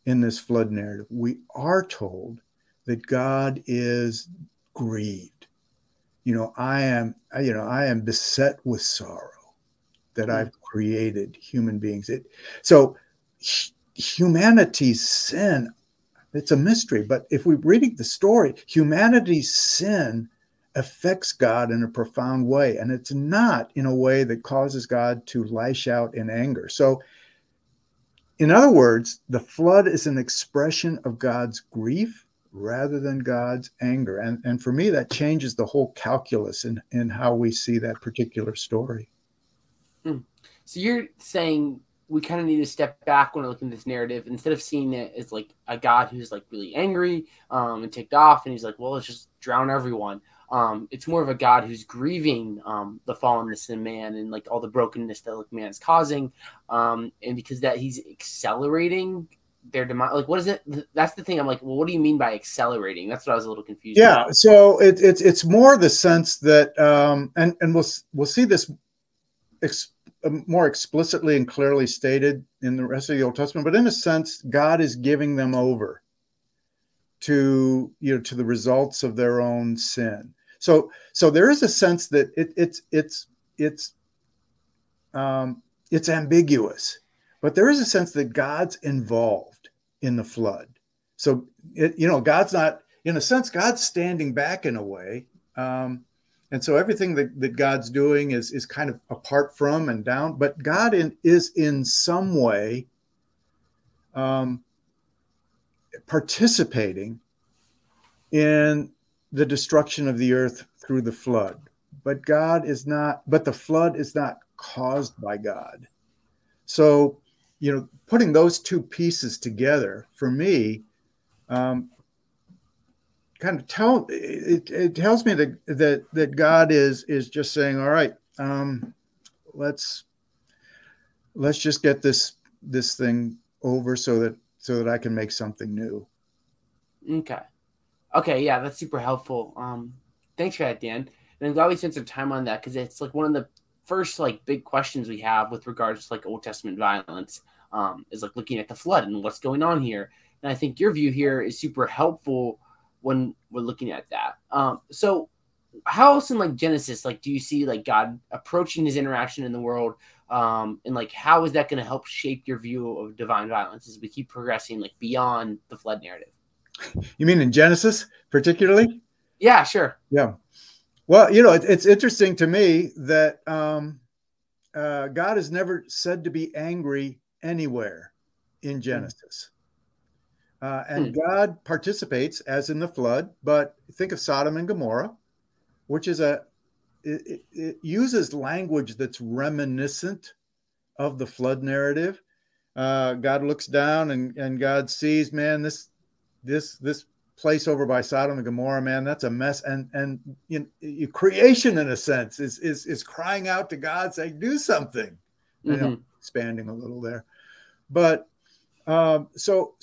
in this flood narrative. We are told that God is grieved you know, I am, you know, I am beset with sorrow that I've mm. created human beings. It, so humanity's sin, it's a mystery, but if we're reading the story, humanity's sin affects God in a profound way. And it's not in a way that causes God to lash out in anger. So, in other words, the flood is an expression of God's grief rather than God's anger. And, and for me, that changes the whole calculus in, in how we see that particular story. Hmm. So you're saying we kind of need to step back when looking at this narrative instead of seeing it as like a God who's like really angry um, and ticked off and he's like, well, let's just drown everyone. Um, it's more of a God who's grieving um, the fallenness in man and like all the brokenness that like man is causing, um, and because that he's accelerating their demand like what is it? That's the thing. I'm like well what do you mean by accelerating? That's what i was a little confused yeah about. so it, it's it's more the sense that um and and we'll we'll see this ex, um, more explicitly and clearly stated in the rest of the old testament but in a sense god is giving them over to you know to the results of their own sin so so there is a sense that it, it's it's it's um it's ambiguous but there is a sense that god's involved in the flood. So, it, you know, God's not, in a sense, God's standing back in a way. Um, and so everything that, that God's doing is, is kind of apart from and down, but God in, is in some way um, participating in the destruction of the earth through the flood. But God is not, but the flood is not caused by God. So, you know, putting those two pieces together for me um, kind of tell it, it tells me that that that God is is just saying, all right, um, let's let's just get this this thing over so that so that I can make something new. Okay. Okay, yeah, that's super helpful. Um, thanks for that, Dan. And I'm glad we spent some time on that because it's like one of the first like big questions we have with regards to like Old Testament violence um, is like looking at the flood and what's going on here. And I think your view here is super helpful when we're looking at that. Um, so how else in like Genesis, like do you see like God approaching his interaction in the world? Um, and like how is that going to help shape your view of divine violence as we keep progressing like beyond the flood narrative? You mean in Genesis particularly? Yeah, sure. Yeah. Well, you know, it, it's interesting to me that um, uh, God is never said to be angry anywhere in Genesis. Uh, and hmm. God participates, as in the flood, but think of Sodom and Gomorrah, which is a, it, it uses language that's reminiscent of the flood narrative. Uh, God looks down and, and God sees, man, this, this, this place over by Sodom and Gomorrah, man, that's a mess. And and you, you creation, in a sense, is is is crying out to God, saying, "Do something." Mm-hmm. You know, mm-hmm. expanding a little there, but um, so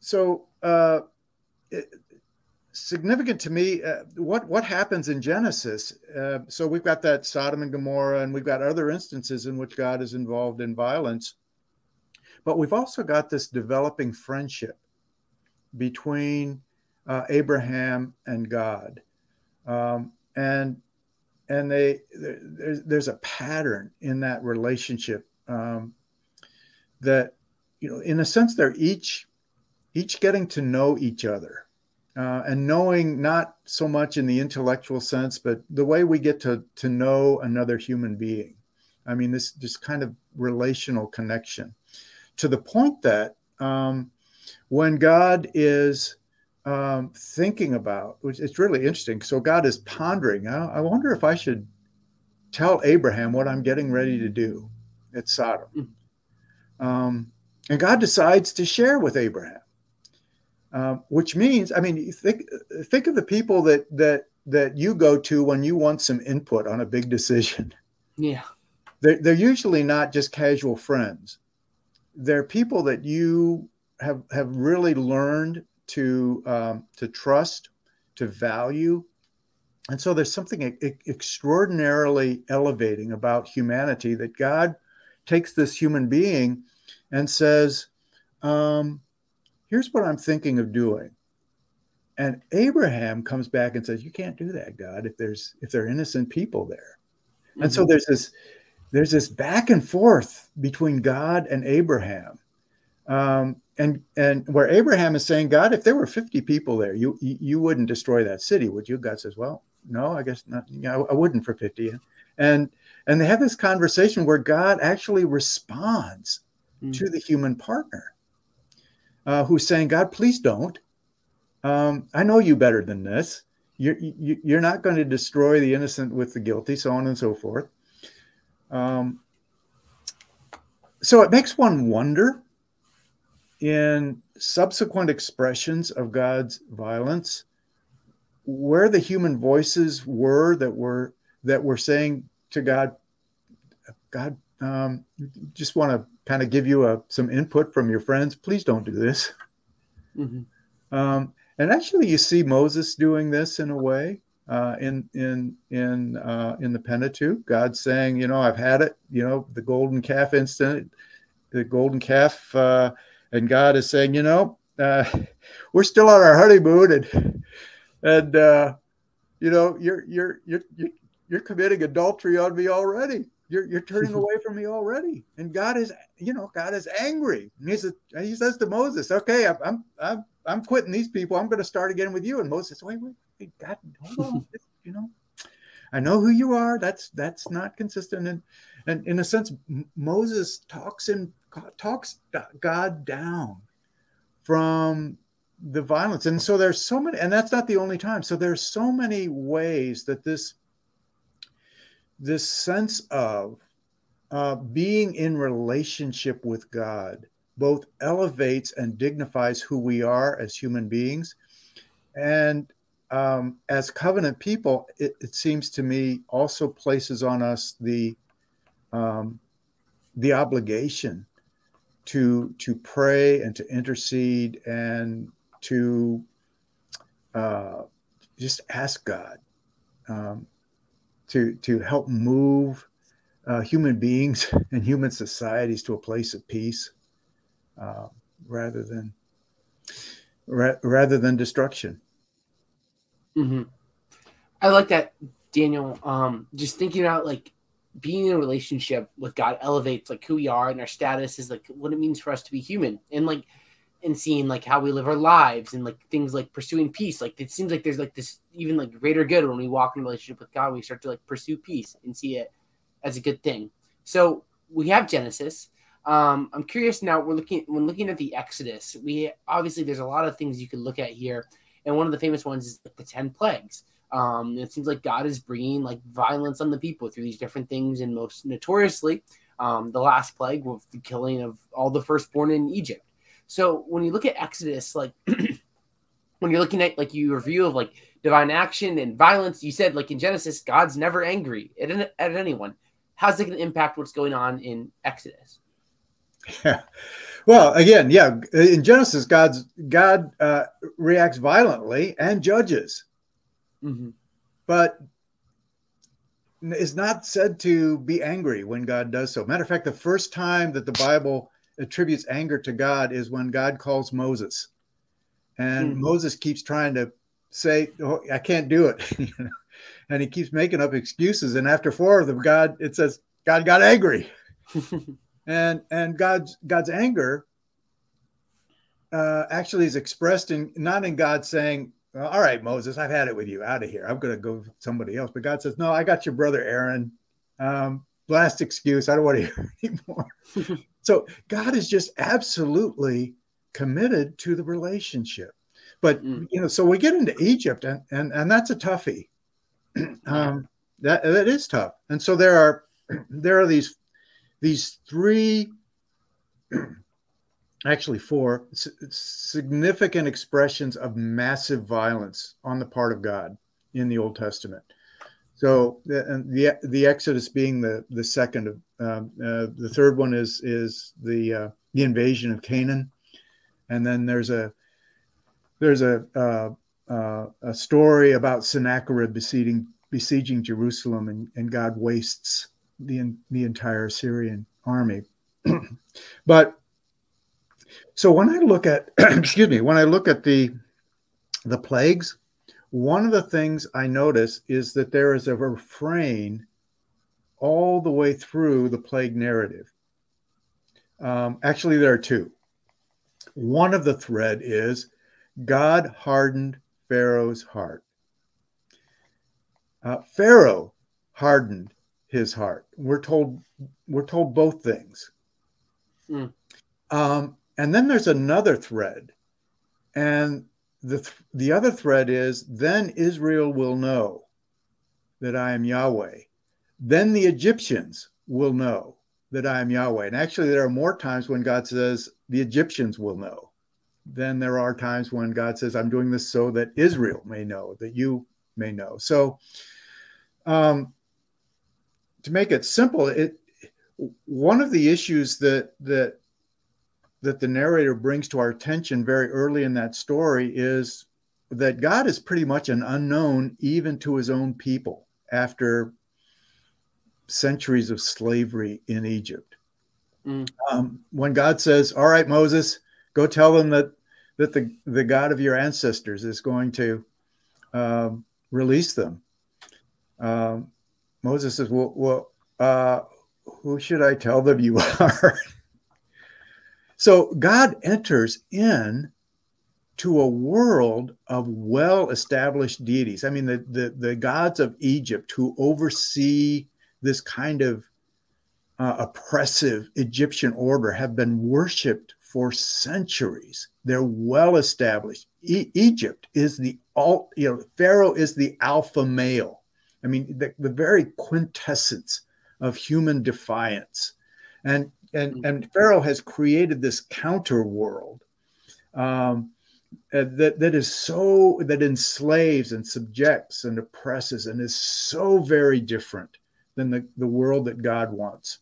so uh, it, significant to me. Uh, what what happens in Genesis? Uh, so we've got that Sodom and Gomorrah, and we've got other instances in which God is involved in violence, but we've also got this developing friendship between uh, Abraham and God, um, and and they there's, there's a pattern in that relationship um, that you know in a sense they're each each getting to know each other uh, and knowing not so much in the intellectual sense but the way we get to to know another human being i mean this this kind of relational connection to the point that um, when God is um, thinking about, which it's really interesting. So God is pondering. I, I, wonder if I should tell Abraham what I'm getting ready to do at Sodom. Hmm. Um, and God decides to share with Abraham, um, which means, I mean, think think of the people that that that you go to when you want some input on a big decision. Yeah, they're, they're usually not just casual friends. They're people that you have have really learned to um, to trust, to value, and so there's something e- extraordinarily elevating about humanity that God takes this human being and says, um, "Here's what I'm thinking of doing." And Abraham comes back and says, "You can't do that, God. If there's if there are innocent people there." Mm-hmm. And so mm-hmm. there's this there's this back and forth between God and Abraham. Um, and and where Abraham is saying, God, if there were 50 people there, you you wouldn't destroy that city, would you? God says, Well, no, I guess not. You know, I wouldn't for 50. And and they have this conversation where God actually responds mm. to the human partner, uh, who's saying, God, please don't. Um, I know you better than this. You're you, you're not going to destroy the innocent with the guilty, so on and so forth. Um, so it makes one wonder in subsequent expressions of God's violence, where the human voices were that were that were saying to God, God, um, just want to kind of give you a, some input from your friends. Please don't do this. Mm-hmm. Um, and actually, you see Moses doing this in a way uh, in in in uh, in the Pentateuch. God saying, you know, I've had it. You know, the golden calf incident, the golden calf. Uh, and God is saying, you know, uh, [LAUGHS] we're still on our honeymoon, and and uh, you know, you're you're you're you're committing adultery on me already. You're, you're turning [LAUGHS] away from me already. And God is, you know, God is angry. And he says, he says to Moses, okay, I'm, I'm, I'm quitting these people. I'm going to start again with you. And Moses, wait, wait, wait God, hold on. [LAUGHS] you know, I know who you are. That's, that's not consistent. And, and in a sense, Moses talks and talks God down from the violence. And so there's so many, and that's not the only time. So there's so many ways that this this sense of uh, being in relationship with God both elevates and dignifies who we are as human beings. And um, as covenant people, it, it, seems to me also places on us the um, the obligation to to pray and to intercede and to uh, just ask God um, to to help move uh, human beings [LAUGHS] and human societies to a place of peace uh, rather than ra- rather than destruction. Mm-hmm. I like that, Daniel. Um, just thinking about like being in a relationship with God elevates like who we are and our status is like what it means for us to be human and like and seeing like how we live our lives and like things like pursuing peace. Like it seems like there's like this even like greater good when we walk in relationship with God, we start to like pursue peace and see it as a good thing. So we have Genesis. Um, I'm curious now. We're looking when looking at the Exodus. We obviously there's a lot of things you can look at here, and one of the famous ones is the ten plagues. Um, it seems like God is bringing like violence on the people through these different things, and most notoriously, um, the last plague was the killing of all the firstborn in Egypt. So when you look at Exodus, like [CLEARS THROAT] when you're looking at like your view of like divine action and violence, you said like in Genesis, God's never angry at, at anyone. How's it going to impact what's going on in Exodus? Yeah. [LAUGHS] Well, again, yeah, in Genesis, God's God uh, reacts violently and judges, mm-hmm. but is not said to be angry when God does so. Matter of fact, the first time that the Bible attributes anger to God is when God calls Moses. And mm-hmm. Moses keeps trying to say, oh, I can't do it. [LAUGHS] and he keeps making up excuses. And after four of them, God, it says, God got angry. [LAUGHS] and and God's God's anger uh, actually is expressed in not in God saying, All right, Moses, I've had it with you out of here. I'm going to go with somebody else. But God says, No, I got your brother Aaron. Um, last excuse. I don't want to hear [LAUGHS] anymore. So God is just absolutely committed to the relationship. But mm. you know, so we get into Egypt, and and and that's a toughie. [CLEARS THROAT] um, that that is tough. And so there are [CLEARS THROAT] there are these these three, [CLEARS THROAT] actually four significant expressions of massive violence on the part of God in the Old Testament. So the the, the Exodus being the the second of um, uh, the third one is is the uh, the invasion of Canaan, and then there's a there's a uh, uh a story about Sennacherib besieging besieging Jerusalem, and, and God wastes the the entire Assyrian army. [CLEARS THROAT] but so when I look at [CLEARS THROAT] excuse me, when I look at the the plagues, one of the things I notice is that there is a refrain all the way through the plague narrative. Um, actually, there are two. One of the thread is God hardened Pharaoh's heart. Uh, Pharaoh hardened his heart. We're told we're told both things. Mm. Um, and then there's another thread, and the, th- the other thread is then Israel will know that I am Yahweh. Then the Egyptians will know that I am Yahweh. And actually, there are more times when God says the Egyptians will know. Then there are times when God says, I'm doing this so that Israel may know, that you may know. So, um, to make it simple, it one of the issues that that that the narrator brings to our attention very early in that story is that God is pretty much an unknown even to his own people after centuries of slavery in Egypt. Mm. Um, when God says, All right, Moses, go tell them that, that the, the God of your ancestors is going to um, release them. Um, Moses says, Well, well uh, who should I tell them you [LAUGHS] are? So God enters in to a world of well-established deities. I mean, the, the, the gods of Egypt who oversee this kind of uh, oppressive Egyptian order have been worshipped for centuries. They're well established. E- Egypt is the all, you know, Pharaoh is the alpha male. I mean, the, the very quintessence of human defiance. And, and, mm-hmm. and Pharaoh has created this counter world um, uh, that, that is so, that enslaves and subjects and oppresses and is so very different than the, the world that God wants.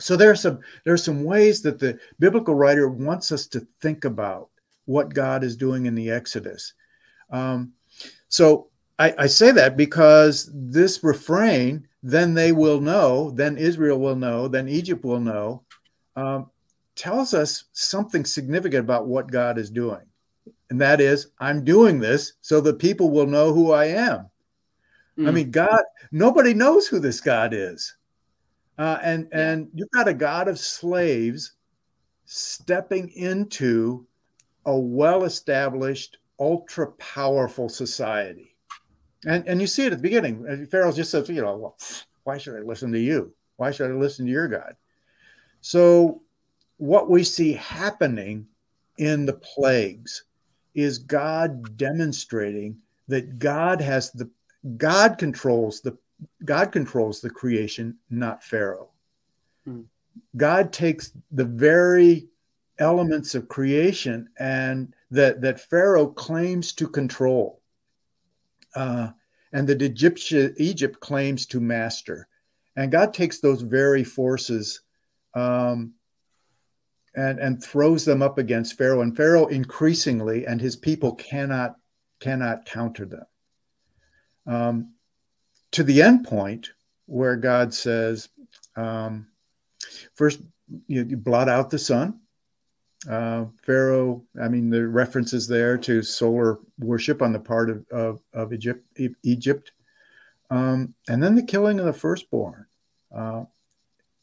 So there are some there are some ways that the biblical writer wants us to think about what God is doing in the Exodus. Um, so I, I say that because this refrain, then they will know, then Israel will know, then Egypt will know, um, tells us something significant about what God is doing. And that is, I'm doing this so the people will know who I am. Mm. I mean, God, nobody knows who this God is. Uh, and and you've got a God of slaves stepping into a well-established, ultra-powerful society. And and you see it at the beginning. Pharaoh just says, you know, well, why should I listen to you? Why should I listen to your God? So what we see happening in the plagues is God demonstrating that God has the God controls the God controls the creation, not Pharaoh. Hmm. God takes the very elements of creation and that that Pharaoh claims to control, uh, and that Egyptian Egypt claims to master, and God takes those very forces um, and and throws them up against Pharaoh, and Pharaoh increasingly and his people cannot cannot counter them. Um, to the end point where God says, um, first, you, you, blot out the sun. Uh, Pharaoh, I mean, the references there to solar worship on the part of, of, of Egypt, Egypt. Um, and then the killing of the firstborn, uh,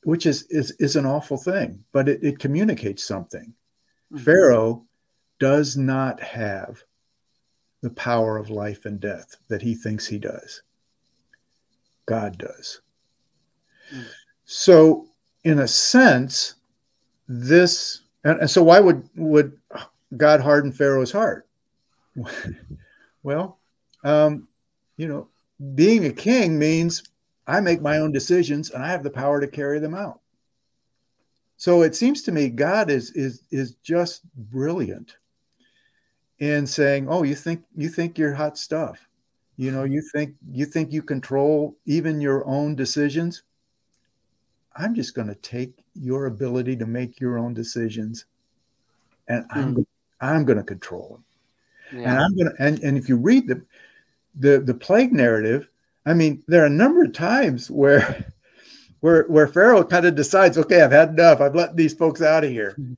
which is, is, is an awful thing, but it, it communicates something. Mm-hmm. Pharaoh does not have the power of life and death that he thinks he does. God does. Mm. So, in a sense, this and, and, so why would would God harden Pharaoh's heart? [LAUGHS] well, um, you know, being a king means I make my own decisions and I have the power to carry them out. So it seems to me God is is is just brilliant in saying, "Oh, you think you think you're hot stuff you know you think you think you control even your own decisions i'm just going to take your ability to make your own decisions and i'm mm. i'm going to control them yeah. and i'm going to and, and if you read the the the plague narrative i mean there are a number of times where [LAUGHS] where where pharaoh kind of decides okay i've had enough i've let these folks out of here mm.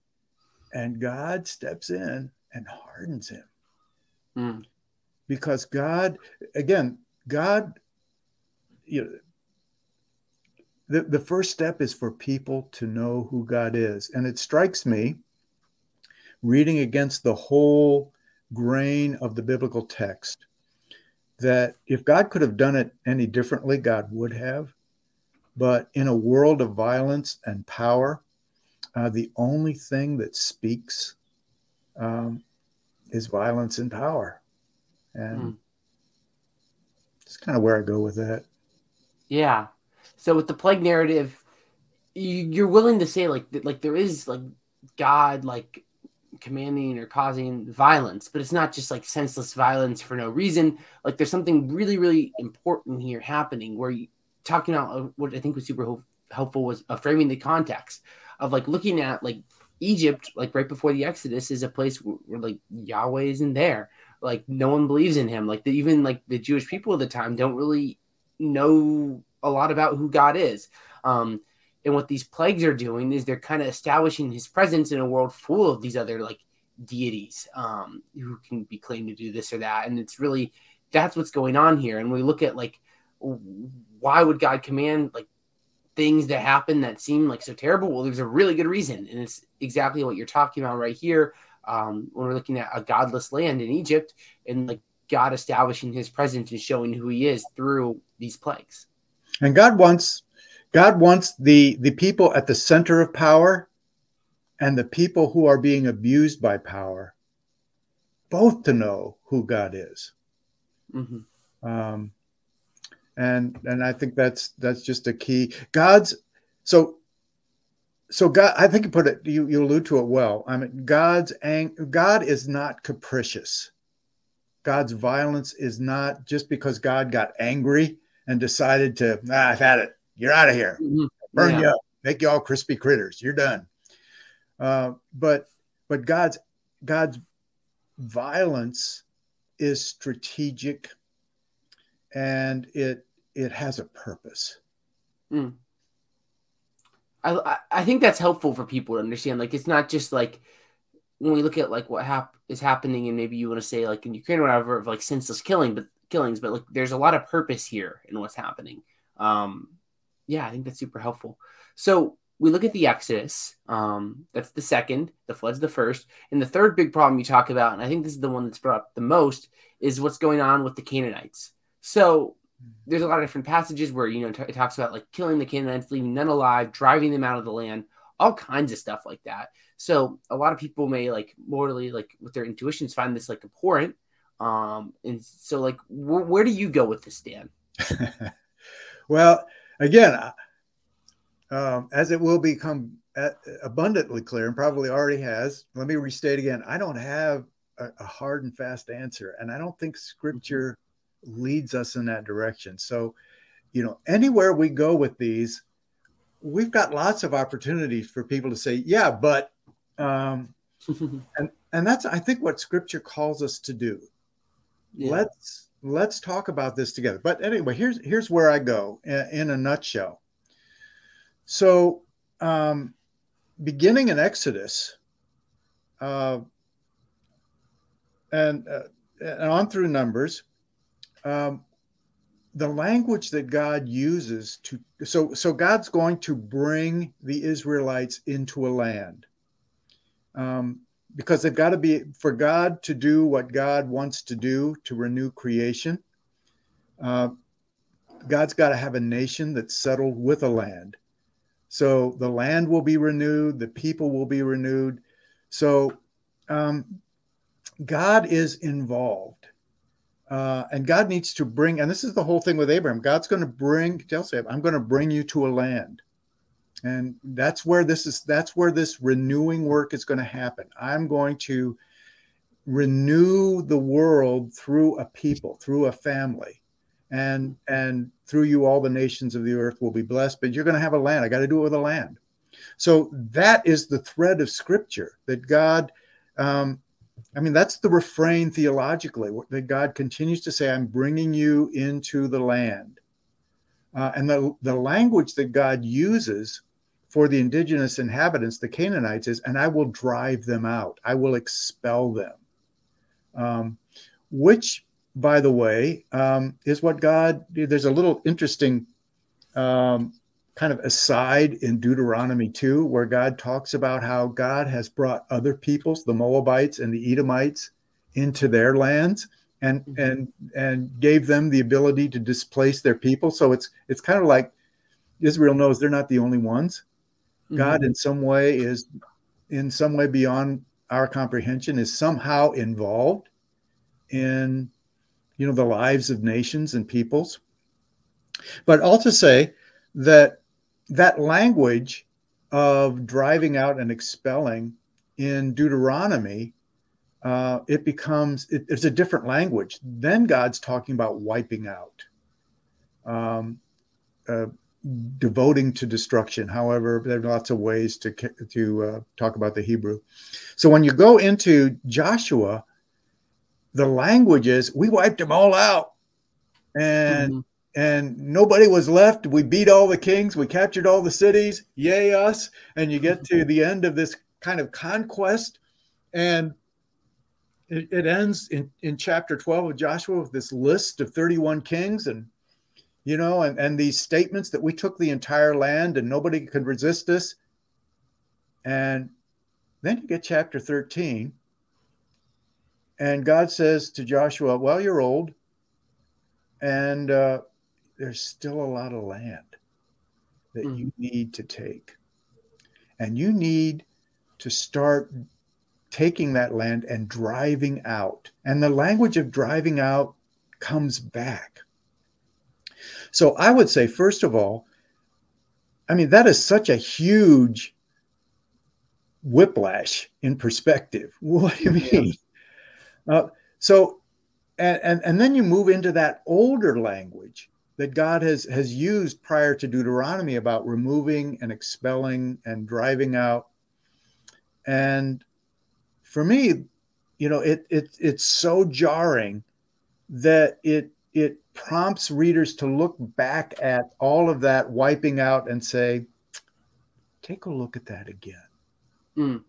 and god steps in and hardens him mm because God, again, God, you know, the, the first step is for people to know who God is. And it strikes me, reading against the whole grain of the biblical text, that if God could have done it any differently, God would have. But in a world of violence and power, uh, the only thing that speaks um, is violence and power. And mm. it's kind of where I go with that. Yeah. So with the plague narrative, you, are willing to say like like there is like God like commanding or causing violence, but it's not just like senseless violence for no reason. Like there's something really really important here happening where you talking about uh, what I think was super helpful was uh, framing the context of like looking at like Egypt, like right before the Exodus, is a place where, where like Yahweh isn't there. Like no one believes in him. Like the, even like the jewish people at the time don't really know a lot about who god is. Um and what these plagues are doing is they're kind of establishing his presence in a world full of these other like deities um who can be claimed to do this or that and it's really that's what's going on here and we look at like why would god command like things that happen that seem like so terrible. Well, there's a really good reason, and it's exactly what you're talking about right here. Um, when we're looking at a godless land in Egypt, and like God establishing His presence and showing who He is through these plagues. And God wants God wants the the people at the center of power and the people who are being abused by power both to know who God is. Mm-hmm. Um, and and I think that's that's just a key. God's so so God. I think you put it. You you allude to it well. I mean, God's ang- God is not capricious. God's violence is not just because God got angry and decided to. Ah, I've had it. You're out of here. Mm-hmm. Burn yeah. you up. Make you all crispy critters. You're done. Uh, but but God's God's violence is strategic and it it has a purpose. Mm. I I think that's helpful for people to understand. Like it's not just like when we look at like what hap- is happening, and maybe you want to say like in Ukraine or whatever of like senseless killing, but killings, but like there's a lot of purpose here in what's happening. Um, yeah, I think that's super helpful. So we look at the Exodus. Um, that's the second. The flood's the first. And the third big problem you talk about, and I think this is the one that's brought up the most, is what's going on with the Canaanites. So there's a lot of different passages where you know t- it talks about like killing the Canaanites, leaving none alive, driving them out of the land, all kinds of stuff like that. So a lot of people may like morally like with their intuitions find this like abhorrent. Um, and so like wh- where do you go with this, Dan? [LAUGHS] well, again, um, as it will become abundantly clear, and probably already has. Let me restate again: I don't have a, a hard and fast answer, and I don't think Scripture leads us in that direction. So, you know, anywhere we go with these, we've got lots of opportunities for people to say, "Yeah, but," um, [LAUGHS] and and that's I think what Scripture calls us to do. Yeah. Let's let's talk about this together. But anyway, here's here's where I go in, a nutshell. So, um, beginning in Exodus, uh, and uh, and on through Numbers, um, the language that God uses to so so God's going to bring the Israelites into a land um, because they've got to be for God to do what God wants to do to renew creation. Uh, God's got to have a nation that's settled with a land. So the land will be renewed, the people will be renewed. So um, God is involved. Uh, and God needs to bring, and this is the whole thing with Abraham. God's going to bring, tell Abraham, I'm going to bring you to a land. And that's where this is, that's where this renewing work is going to happen. I'm going to renew the world through a people, through a family. And and through you all the nations of the earth will be blessed, but you're going to have a land. I got to do it with a land. So that is the thread of scripture that God um, I mean, that's the refrain theologically that God continues to say, I'm bringing you into the land. Uh, and the, the language that God uses for the indigenous inhabitants, the Canaanites, is, and I will drive them out, I will expel them. Um, which, by the way, um, is what God, there's a little interesting um, kind of aside in Deuteronomy 2, where God talks about how God has brought other peoples, the Moabites and the Edomites, into their lands and mm-hmm. and and gave them the ability to displace their people. So it's it's kind of like Israel knows they're not the only ones. Mm-hmm. God in some way is in some way beyond our comprehension is somehow involved in you know the lives of nations and peoples. But all to say that that language of driving out and expelling in Deuteronomy, uh, it becomes it, it's a different language. Then God's talking about wiping out, um, uh, devoting to destruction. However, there are lots of ways to to uh, talk about the Hebrew. So when you go into Joshua, the language is we wiped them all out, and mm-hmm and nobody was left. We beat all the kings. We captured all the cities. Yay, us. And you get to the end of this kind of conquest. And it, it ends in, in chapter 12 of Joshua with this list of 31 kings. And you know, and, and these statements that we took the entire land and nobody could resist us. And then you get chapter 13, and God says to Joshua, Well, you're old, and uh, there's still a lot of land that mm. you need to take. And you need to start taking that land and driving out. And the language of driving out comes back. So I would say, first of all, I mean, that is such a huge whiplash in perspective. [LAUGHS] What do you mean? Yeah. Uh, so, and, and, and then you move into that older language that God has, has used prior to Deuteronomy about removing and expelling and driving out. And for me, you know, it, it it's so jarring that it it prompts readers to look back at all of that wiping out and say, take a look at that again. Mm.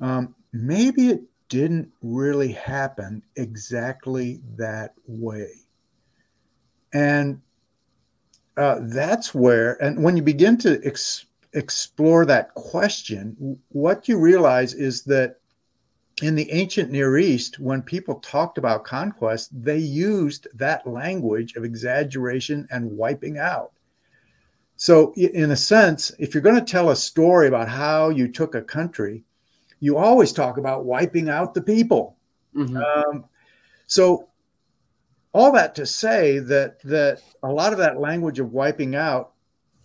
Um, maybe it didn't really happen exactly that way. And uh, that's where, and when you begin to ex- explore that question, what you realize is that in the ancient Near East, when people talked about conquest, they used that language of exaggeration and wiping out. So, in a sense, if you're going to tell a story about how you took a country, you always talk about wiping out the people. Mm-hmm. Um, so, all that to say that that a lot of that language of wiping out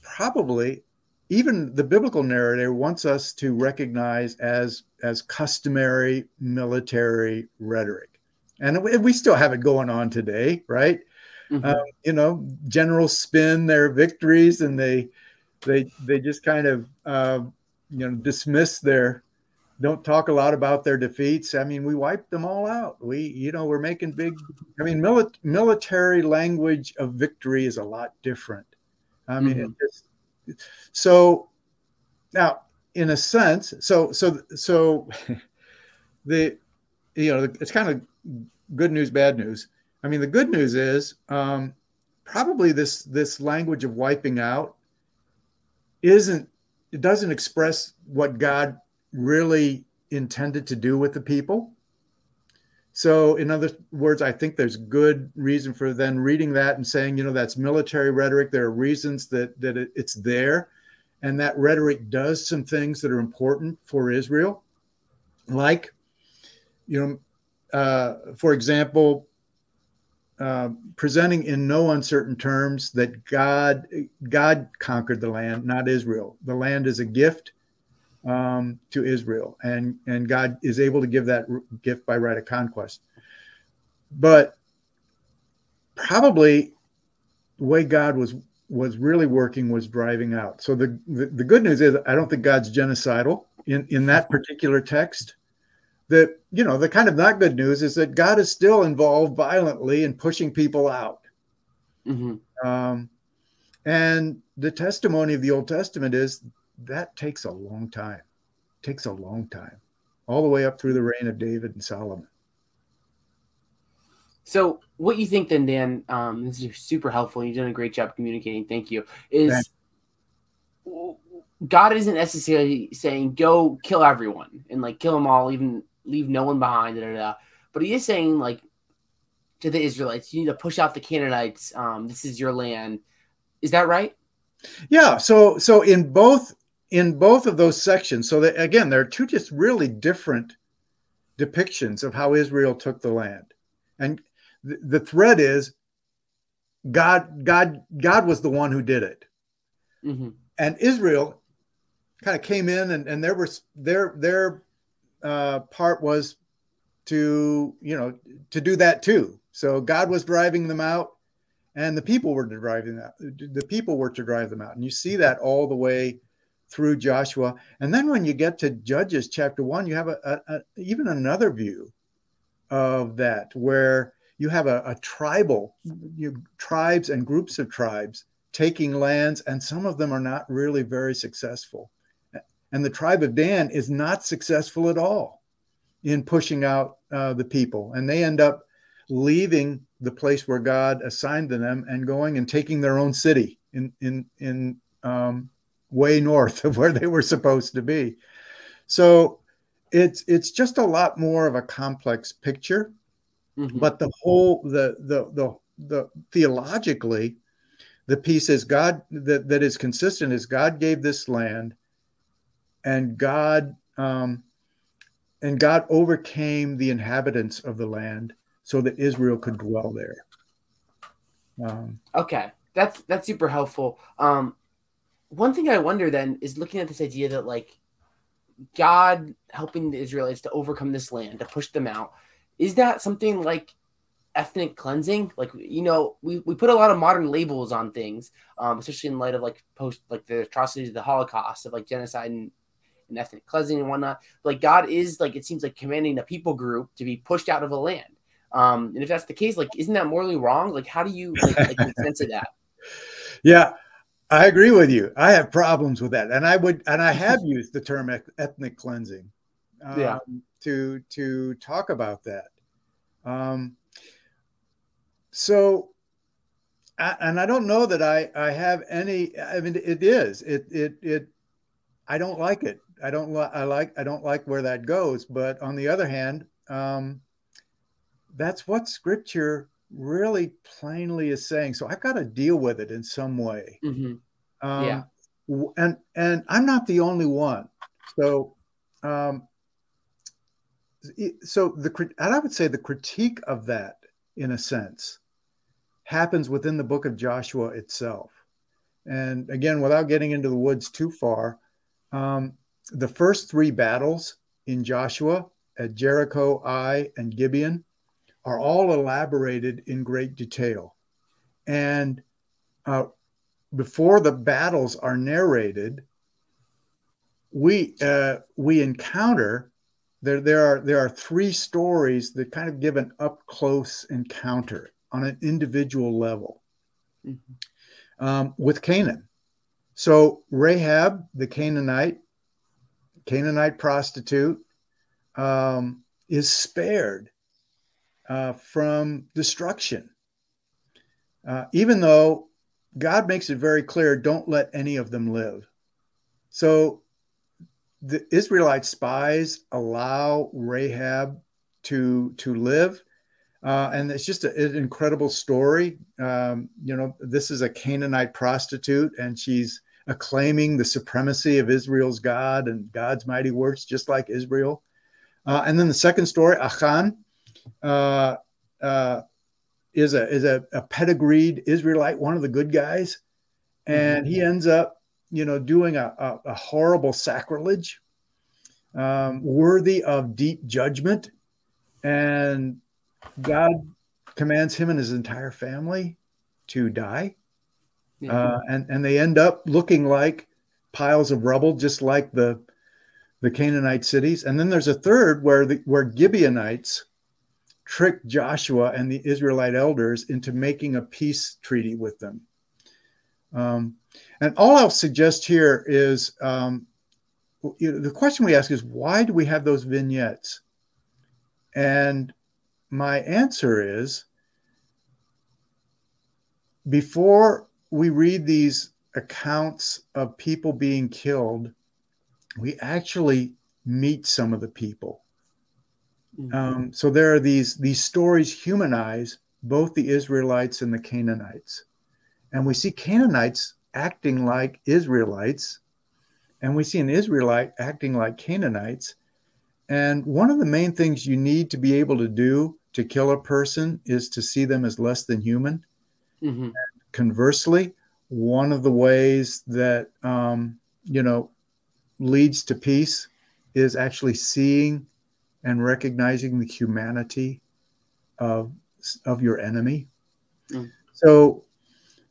probably even the biblical narrative wants us to recognize as as customary military rhetoric. And we still have it going on today right? Mm-hmm. uh, you know generals spin their victories and they they they just kind of uh, you know dismiss their don't talk a lot about their defeats. I mean we wiped them all out. We you know we're making big i mean mili- military language of victory is a lot different. I mean mm-hmm. it just so now, in a sense, so so so [LAUGHS] the you know it's kind of good news, bad news. I mean, the good news is um, probably this this language of wiping out isn't it doesn't express what God really intended to do with the people. So, in other words, I think there's good reason for then reading that and saying, you know, that's military rhetoric. There are reasons that that it, it's there, and that rhetoric does some things that are important for Israel, like, you know, uh, for example, uh, presenting in no uncertain terms that God God conquered the land, not Israel. The land is a gift um, to Israel, and and God is able to give that gift by right of conquest. But probably the way God was was really working was driving out. So the, the, the good news is I don't think God's genocidal in in that particular text. The you know the kind of not good news is that God is still involved violently in pushing people out. Mm-hmm. Um, and the testimony of the Old Testament is that takes a long time. It takes a long time, all the way up through the reign of David and Solomon. So, what you think then, Dan? Um, this is super helpful. You've done a great job communicating. Thank you. Is Thanks. God isn't necessarily saying go kill everyone and like kill them all, even leave no one behind. Da, da, da. But He is saying like to the Israelites, you need to push out the Canaanites. Um, this is your land. Is that right? Yeah. So, so in both in both of those sections. So that again, there are two just really different depictions of how Israel took the land. And th- the thread is God, God, God was the one who did it. Mm-hmm. And Israel kind of came in and, and there was their their uh, part was to you know to do that too. So God was driving them out, and the people were driving that. The people were to drive them out, and you see that all the way through Joshua. And then when you get to Judges chapter one, you have a, a, a even another view of that where you have a, a tribal you, tribes and groups of tribes taking lands, and some of them are not really very successful. And the tribe of Dan is not successful at all in pushing out uh, the people, and they end up leaving the place where God assigned them and going and taking their own city in in in um, way north [LAUGHS] of where they were supposed to be. So it's it's just a lot more of a complex picture. Mm-hmm. But the whole the the the the theologically, the piece is God that, that is consistent is God gave this land and God um, and God overcame the inhabitants of the land so that Israel could dwell there. Um, okay, that's that's super helpful. Um, one thing I wonder then is looking at this idea that like God helping the Israelites to overcome this land to push them out. Is that something like ethnic cleansing? Like you know, we, we put a lot of modern labels on things, um, especially in light of like post like the atrocities of the Holocaust of like genocide and and ethnic cleansing and whatnot. Like God is like it seems like commanding a people group to be pushed out of a land. Um, and if that's the case, like isn't that morally wrong? Like how do you like, like make sense of that? [LAUGHS] Yeah, I agree with you. I have problems with that, and I would and I have used the term ethnic cleansing. Um, yeah. To to talk about that. Um, so and I don't know that I I have any. I mean, it is it it it. I don't like it. I don't like I like I don't like where that goes. But on the other hand, um, that's what Scripture really plainly is saying. So I've got to deal with it in some way. Mm-hmm. Um, yeah. And and I'm not the only one. So um, so the and I would say the critique of that, in a sense, happens within the book of Joshua itself. And again, without getting into the woods too far, um, the first three battles in Joshua at Jericho, Ai, and Gibeon are all elaborated in great detail. And uh, before the battles are narrated, we uh, we encounter there there are there are three stories that kind of give an up close encounter on an individual level mm-hmm. um, with Canaan. So Rahab, the Canaanite, Canaanite prostitute, um, is spared uh, from destruction. Uh, even though God makes it very clear, don't let any of them live. So the Israelite spies allow Rahab to to live, uh, and it's just a, an incredible story. Um, you know, this is a Canaanite prostitute, and she's acclaiming the supremacy of Israel's God and God's mighty works, just like Israel. Uh, and then the second story, Achan, uh, uh, is a is a, a, pedigreed Israelite, one of the good guys, and mm-hmm. he ends up, you know, doing a, a, a horrible sacrilege, um, worthy of deep judgment, and God commands him and his entire family to die. Uh, and and they end up looking like piles of rubble, just like the the Canaanite cities. And then there's a third where the where Gibeonites tricked Joshua and the Israelite elders into making a peace treaty with them. Um, and all I'll suggest here is um, you know, the question we ask is why do we have those vignettes? And my answer is before we read these accounts of people being killed, we actually meet some of the people. Mm-hmm. Um, so there are these these stories humanize both the Israelites and the Canaanites, and we see Canaanites acting like Israelites, and we see an Israelite acting like Canaanites. And one of the main things you need to be able to do to kill a person is to see them as less than human. Mm-hmm. Conversely, one of the ways that um, you know leads to peace is actually seeing and recognizing the humanity of of your enemy. Mm. So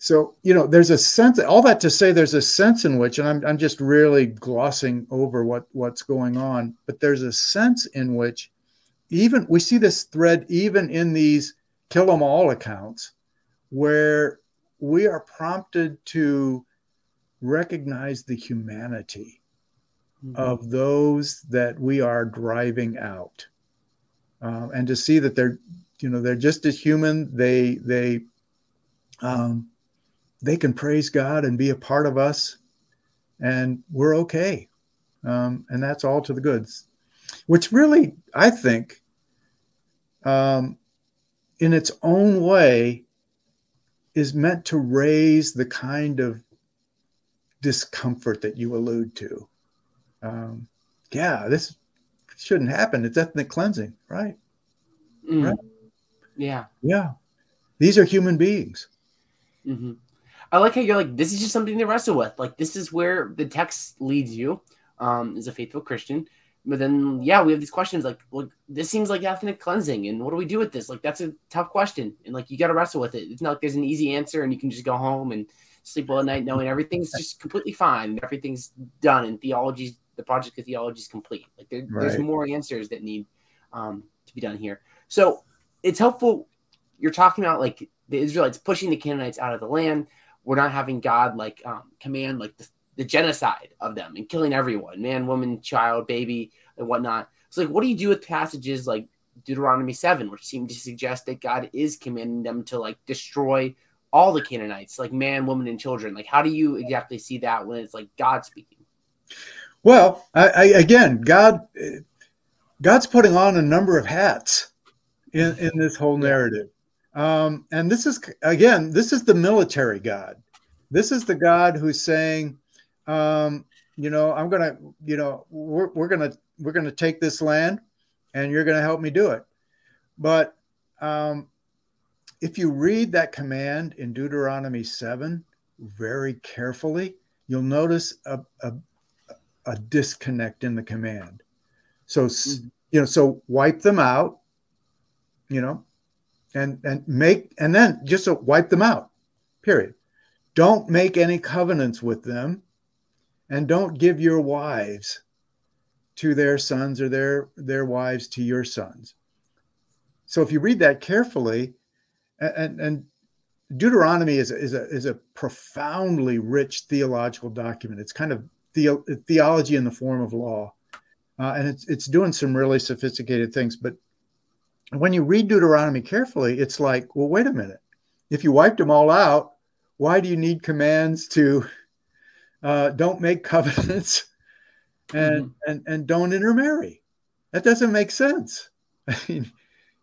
so you know there's a sense all that to say there's a sense in which and I'm, I'm just really glossing over what what's going on but there's a sense in which even we see this thread even in these kill them all accounts where we are prompted to recognize the humanity mm-hmm. of those that we are driving out uh, and to see that they're you know they're just as human. They they um, they can praise God and be a part of us, and we're okay. Um, and that's all to the goods, which really I think, um, in its own way, is meant to raise the kind of discomfort that you allude to. Um, yeah, this shouldn't happen. It's ethnic cleansing, right? Mm. Right. Yeah. Yeah. These are human beings. Mm-hmm. I like how you're like, this is just something to wrestle with. Like, this is where the text leads you um, as a faithful Christian. But then, yeah, we have these questions like, well, this seems like ethnic cleansing. And what do we do with this? Like, that's a tough question. And like, you got to wrestle with it. It's not like there's an easy answer and you can just go home and sleep well at night knowing everything's [LAUGHS] just completely fine. Everything's done and theology's, the project of theology is complete. Like, there, right. there's more answers that need um, to be done here. So it's helpful. You're talking about like the Israelites pushing the Canaanites out of the land. We're not having God like um, command like the, the genocide of them and killing everyone, man, woman, child, baby, and whatnot. So like, what do you do with passages like Deuteronomy seven, which seem to suggest that God is commanding them to like destroy all the Canaanites, like man, woman, and children? Like, how do you exactly see that when it's like God speaking? Well, I, I, again, God, God's putting on a number of hats in, in this whole narrative. Um, and this is, again, this is the military God. This is the God who's saying, um, you know, I'm going to, you know, we're, we're going to, we're going to take this land and you're going to help me do it. But um, if you read that command in Deuteronomy 7 very carefully, you'll notice a, a, a disconnect in the command. So, mm-hmm. you know, so wipe them out, you know, and and make and then just so wipe them out. Period. Don't make any covenants with them, and don't give your wives to their sons or their their wives to your sons. So if you read that carefully, and and Deuteronomy is a, is a is a profoundly rich theological document. It's kind of the, theology in the form of law, uh, and it's it's doing some really sophisticated things. But when you read Deuteronomy carefully, it's like, well, wait a minute. If you wiped them all out, why do you need commands to uh, don't make [LAUGHS] covenants and, mm-hmm. and and don't intermarry? That doesn't make sense. [LAUGHS] I mean,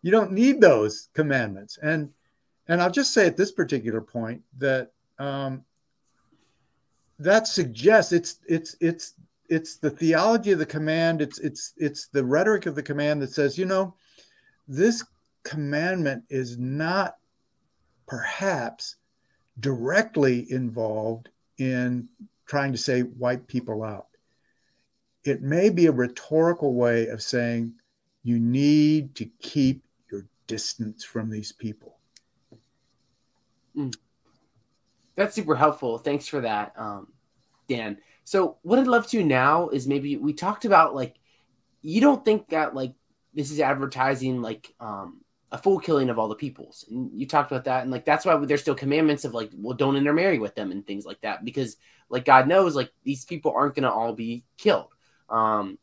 you don't need those commandments. And and I'll just say at this particular point that um, that suggests it's it's it's it's the theology of the command. It's it's it's the rhetoric of the command that says, you know, this commandment is not perhaps directly involved in trying to say wipe people out. It may be a rhetorical way of saying you need to keep your distance from these people. Mm. That's super helpful. Thanks for that, um, Dan. So, what I'd love to now is maybe we talked about like, you don't think that like this is advertising like um, a full killing of all the peoples. And you talked about that, and like that's why there's still commandments of like, well, don't intermarry with them and things like that, because like God knows like these people aren't gonna all be killed. Um,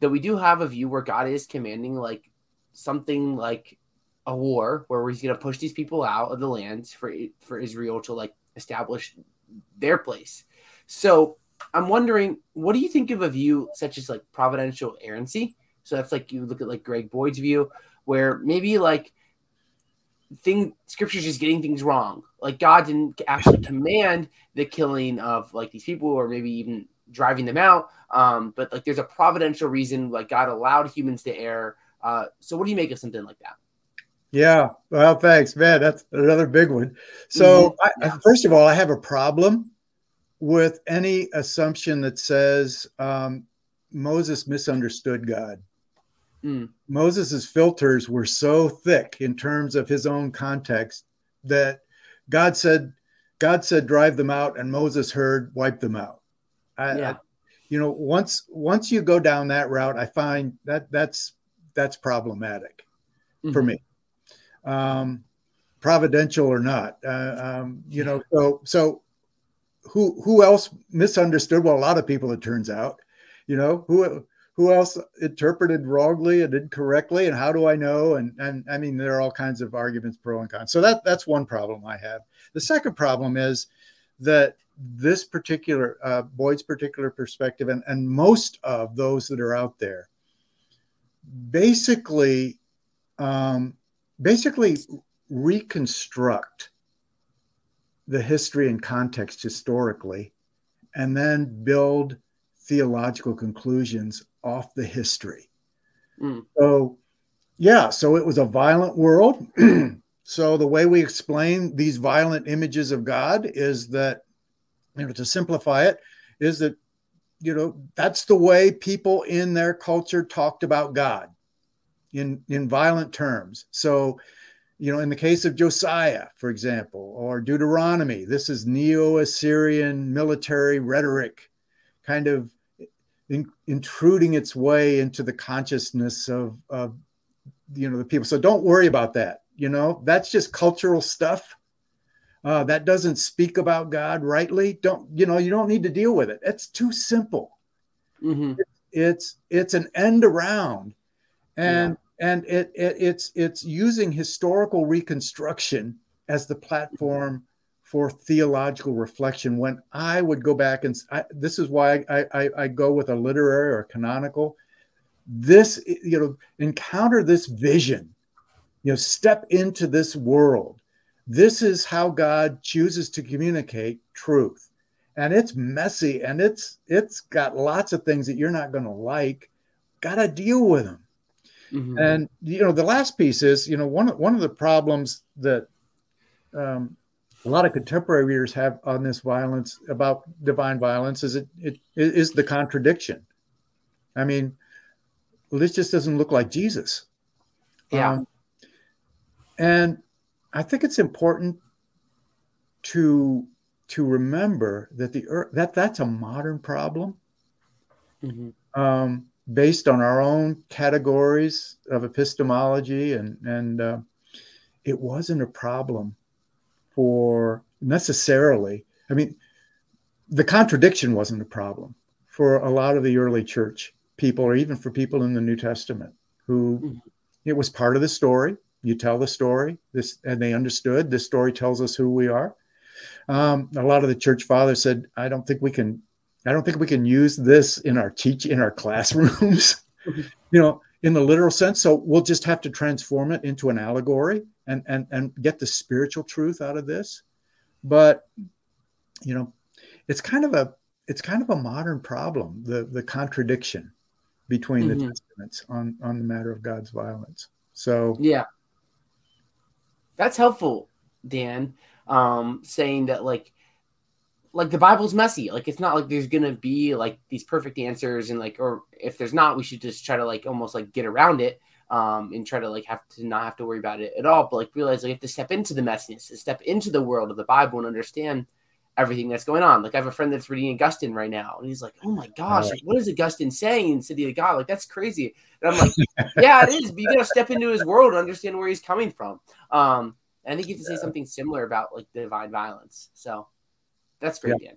that we do have a view where God is commanding like something like a war where he's gonna push these people out of the land for for Israel to like establish their place. So I'm wondering, what do you think of a view such as like providential errancy? So that's like you look at like Greg Boyd's view, where maybe like thing scripture's just getting things wrong. Like God didn't actually command the killing of like these people or maybe even driving them out. Um, but like there's a providential reason like God allowed humans to err. Uh, so what do you make of something like that? Yeah, well, thanks, man. That's another big one. So, mm-hmm. I, first of all, I have a problem with any assumption that says um, Moses misunderstood God. Mm. Moses's filters were so thick in terms of his own context that God said, God said, drive them out, and Moses heard, wipe them out. I, yeah. I, you know, once once you go down that route, I find that that's that's problematic mm-hmm. for me, um, providential or not. Uh, um, you know, so so who who else misunderstood? Well, a lot of people, it turns out. You know, who who else interpreted wrongly and incorrectly and how do i know and and i mean there are all kinds of arguments pro and con so that that's one problem i have the second problem is that this particular uh, boyd's particular perspective and, and most of those that are out there basically um, basically reconstruct the history and context historically and then build theological conclusions off the history. Mm. So, yeah, so it was a violent world. [CLEARS THROAT] so, the way we explain these violent images of God is that, you know, to simplify it, is that, you know, that's the way people in their culture talked about God in, in violent terms. So, you know, in the case of Josiah, for example, or Deuteronomy, this is Neo Assyrian military rhetoric kind of in, intruding its way into the consciousness of, of, you know, the people. So don't worry about that. You know, that's just cultural stuff. Uh, that doesn't speak about God rightly. Don't, you know, you don't need to deal with it. It's too simple. Mm-hmm. It's, it's an end around. And, yeah. And it, it, it's it's using historical reconstruction as the platform for theological reflection. When i would go back and I, this is why I, I, I go with a literary or canonical. This you know encounter this vision you know step into this world. This is how god chooses to communicate truth. And it's messy and it's it's got lots of things that you're not going to like. Got to deal with them Mm-hmm. And you know, the last piece is you know one one of the problems that um, a lot of contemporary readers have on this violence about divine violence is it, it is the contradiction. I mean, well, this just doesn't look like Jesus. Yeah. Um, and I think it's important to to remember that the earth that that's a modern problem. Mm-hmm. Um, based on our own categories of epistemology, and and uh, it wasn't a problem for necessarily. I mean, the contradiction wasn't a problem for a lot of the early church people, or even for people in the New Testament, who mm-hmm. it was part of the story. You tell the story, this, and they understood. This story tells us who we are. Um, a lot of the church fathers said, "I don't think we can I don't think we can use this in our teach in our [LAUGHS] classrooms, you know, in the literal sense. So we'll just have to transform it into an allegory and and and get the spiritual truth out of this. But you know, it's kind of a it's kind of a modern problem, the the contradiction between mm-hmm. the testaments on on the matter of God's violence. So yeah, that's helpful, Dan. Um, saying that like like the Bible's messy. Like it's not like there's gonna be like these perfect answers and like or if there's not, we should just try to like almost like get around it um and try to like have to not have to worry about it at all. But like realize like you have to step into the messiness, step into the world of the Bible and understand everything that's going on. Like I have a friend that's reading Augustine right now, and he's like, "Oh my gosh, like, what is Augustine saying in City of God? Like that's crazy." And I'm like, "Yeah, it is. But you gotta step into his world and understand where he's coming from." Um, and I think you have to say something similar about like divine violence. So that's great, yeah. Dan.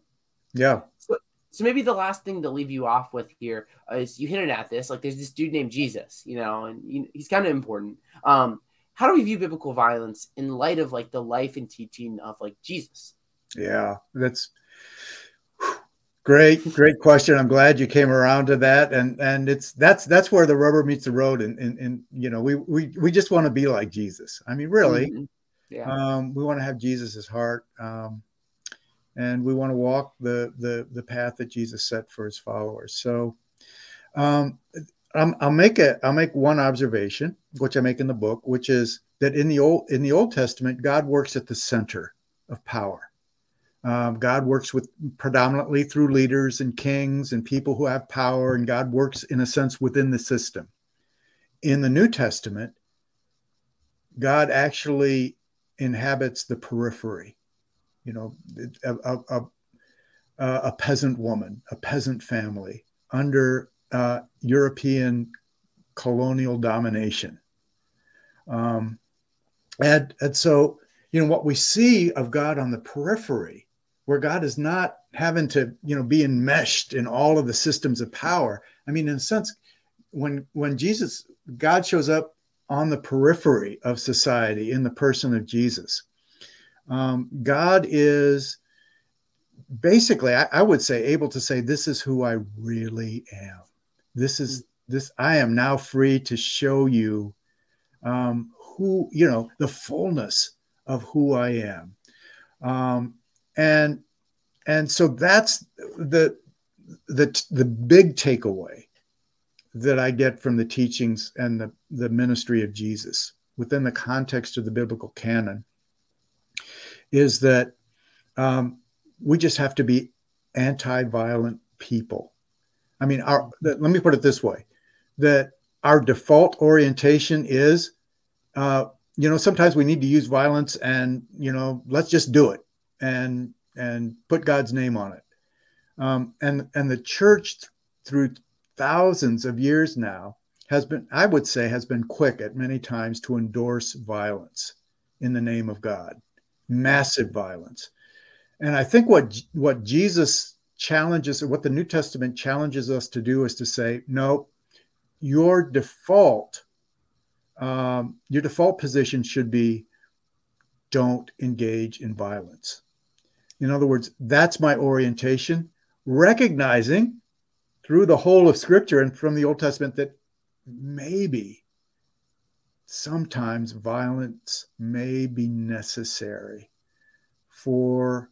Yeah. So, so maybe the last thing to leave you off with here is you hinted at this. Like, there's this dude named Jesus, you know, and he's kind of important. Um, how do we view biblical violence in light of like the life and teaching of like Jesus? Yeah, that's great, great question. I'm glad you came around to that, and and it's that's that's where the rubber meets the road, and and, and you know we we we just want to be like Jesus. I mean, really, mm-hmm. yeah. Um, we want to have Jesus's heart. Um, and we want to walk the the the path that Jesus set for his followers. So, um, I'll make a I'll make one observation, which I make in the book, which is that in the old in the Old Testament, God works at the center of power. Um, God works with predominantly through leaders and kings and people who have power, and God works in a sense within the system. In the New Testament, God actually inhabits the periphery you know, a, a, a peasant woman, a peasant family under uh, European colonial domination. Um, and, and so, you know, what we see of God on the periphery, where God is not having to, you know, be enmeshed in all of the systems of power. I mean, in a sense, when when Jesus, God shows up on the periphery of society in the person of Jesus. Um, God is basically, I, I, would say, able to say, "This is who I really am. This is this. I am now free to show you um, who you know the fullness of who I am." Um, and and so that's the the the big takeaway that I get from the teachings and the, the ministry of Jesus within the context of the biblical canon is that um, we just have to be anti-violent people. I mean, our let me put it this way: that our default orientation is, uh, you know, sometimes we need to use violence, and you know, let's just do it and and put God's name on it. Um, and and the church through thousands of years now has been, I would say, has been quick at many times to endorse violence in the name of God, massive violence. And I think what what Jesus challenges, or what the New Testament challenges us to do, is to say, no, your default, um, your default position should be, don't engage in violence. In other words, that's my orientation, recognizing through the whole of Scripture and from the Old Testament that maybe sometimes violence may be necessary for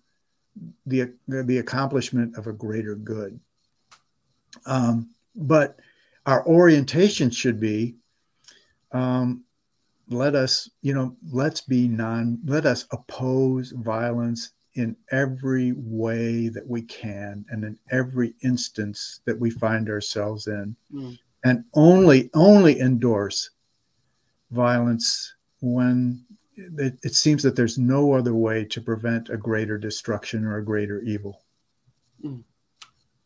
the, the accomplishment of a greater good. Um, but our orientation should be um, let us, you know, let's be non, let us oppose violence in every way that we can and in every instance that we find ourselves in mm. and only only endorse violence when it, it, seems that there's no other way to prevent a greater destruction or a greater evil mm.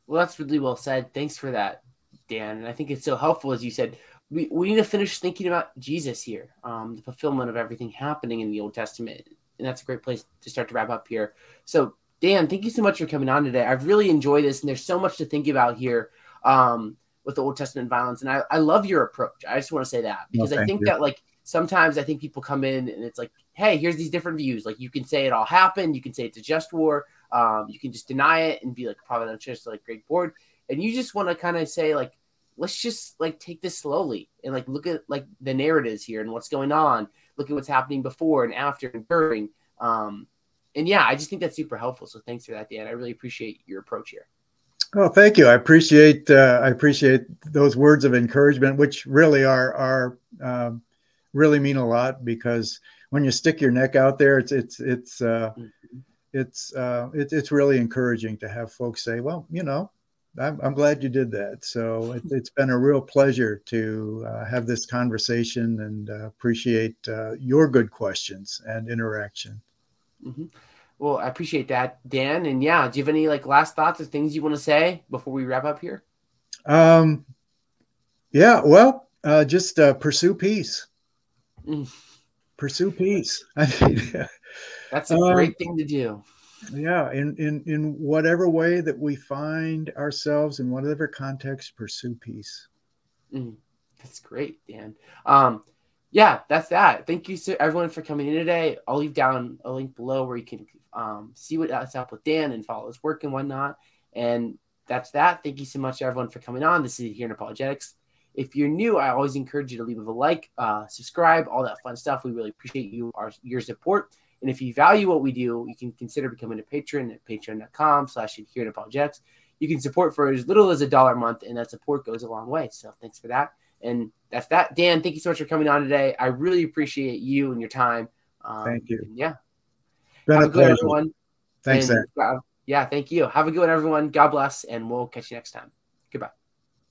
well that's really well said thanks for that dan and i think it's so helpful as you said we, we need to finish thinking about jesus here um, the fulfillment of everything happening in the old testament and that's a great place to start to wrap up here. So, Dan, thank you so much for coming on today. I've really enjoyed this, and there's so much to think about here um, with the Old Testament violence. And I, I love your approach. I just want to say that because I think you. that like sometimes I think people come in and it's like, hey, here's these different views. Like you can say it all happened, you can say it's a just war, um, you can just deny it and be like providential, like Greg Boyd, and you just want to kind of say like, let's just like take this slowly and like look at like the narratives here and what's going on look at what's happening before and after and during. Um, and yeah, I just think that's super helpful. So thanks for that, Dan. I really appreciate your approach here. Oh, thank you. I appreciate uh, I appreciate those words of encouragement, which really are are um, really mean a lot because when you stick your neck out there, it's it's it's uh, mm-hmm. it's uh, it, it's really encouraging to have folks say, well, you know, I'm, I'm glad you did that. So it, [LAUGHS] has been a real pleasure to uh, have this conversation and uh, appreciate uh, your good questions and interaction. Mm-hmm. Well, I appreciate that, Dan. And yeah, do you have any like last thoughts or things you want to say before we wrap up here? Um, yeah, well, uh, just uh, pursue peace. Mm. Pursue peace. [LAUGHS] I mean, that's a great um, thing to do yeah in in in whatever way that we find ourselves in whatever context pursue peace mm, that's great dan um yeah that's that thank you to everyone for coming in today i'll leave down a link below where you can um, see what's up with dan and follow his work and whatnot and that's that thank you so much everyone for coming on this is Adherent apologetics if you're new i always encourage you to leave a like uh, subscribe all that fun stuff we really appreciate you our your support and if you value what we do, you can consider becoming a patron at patreon.com slash adherent apologetics. You can support for as little as a dollar a month, and that support goes a long way. So thanks for that. And that's that. Dan, thank you so much for coming on today. I really appreciate you and your time. Um, thank you. Yeah. Been Have a, good everyone. Thanks, and, uh, yeah, thank you. Have a good one, everyone. God bless, and we'll catch you next time. Goodbye.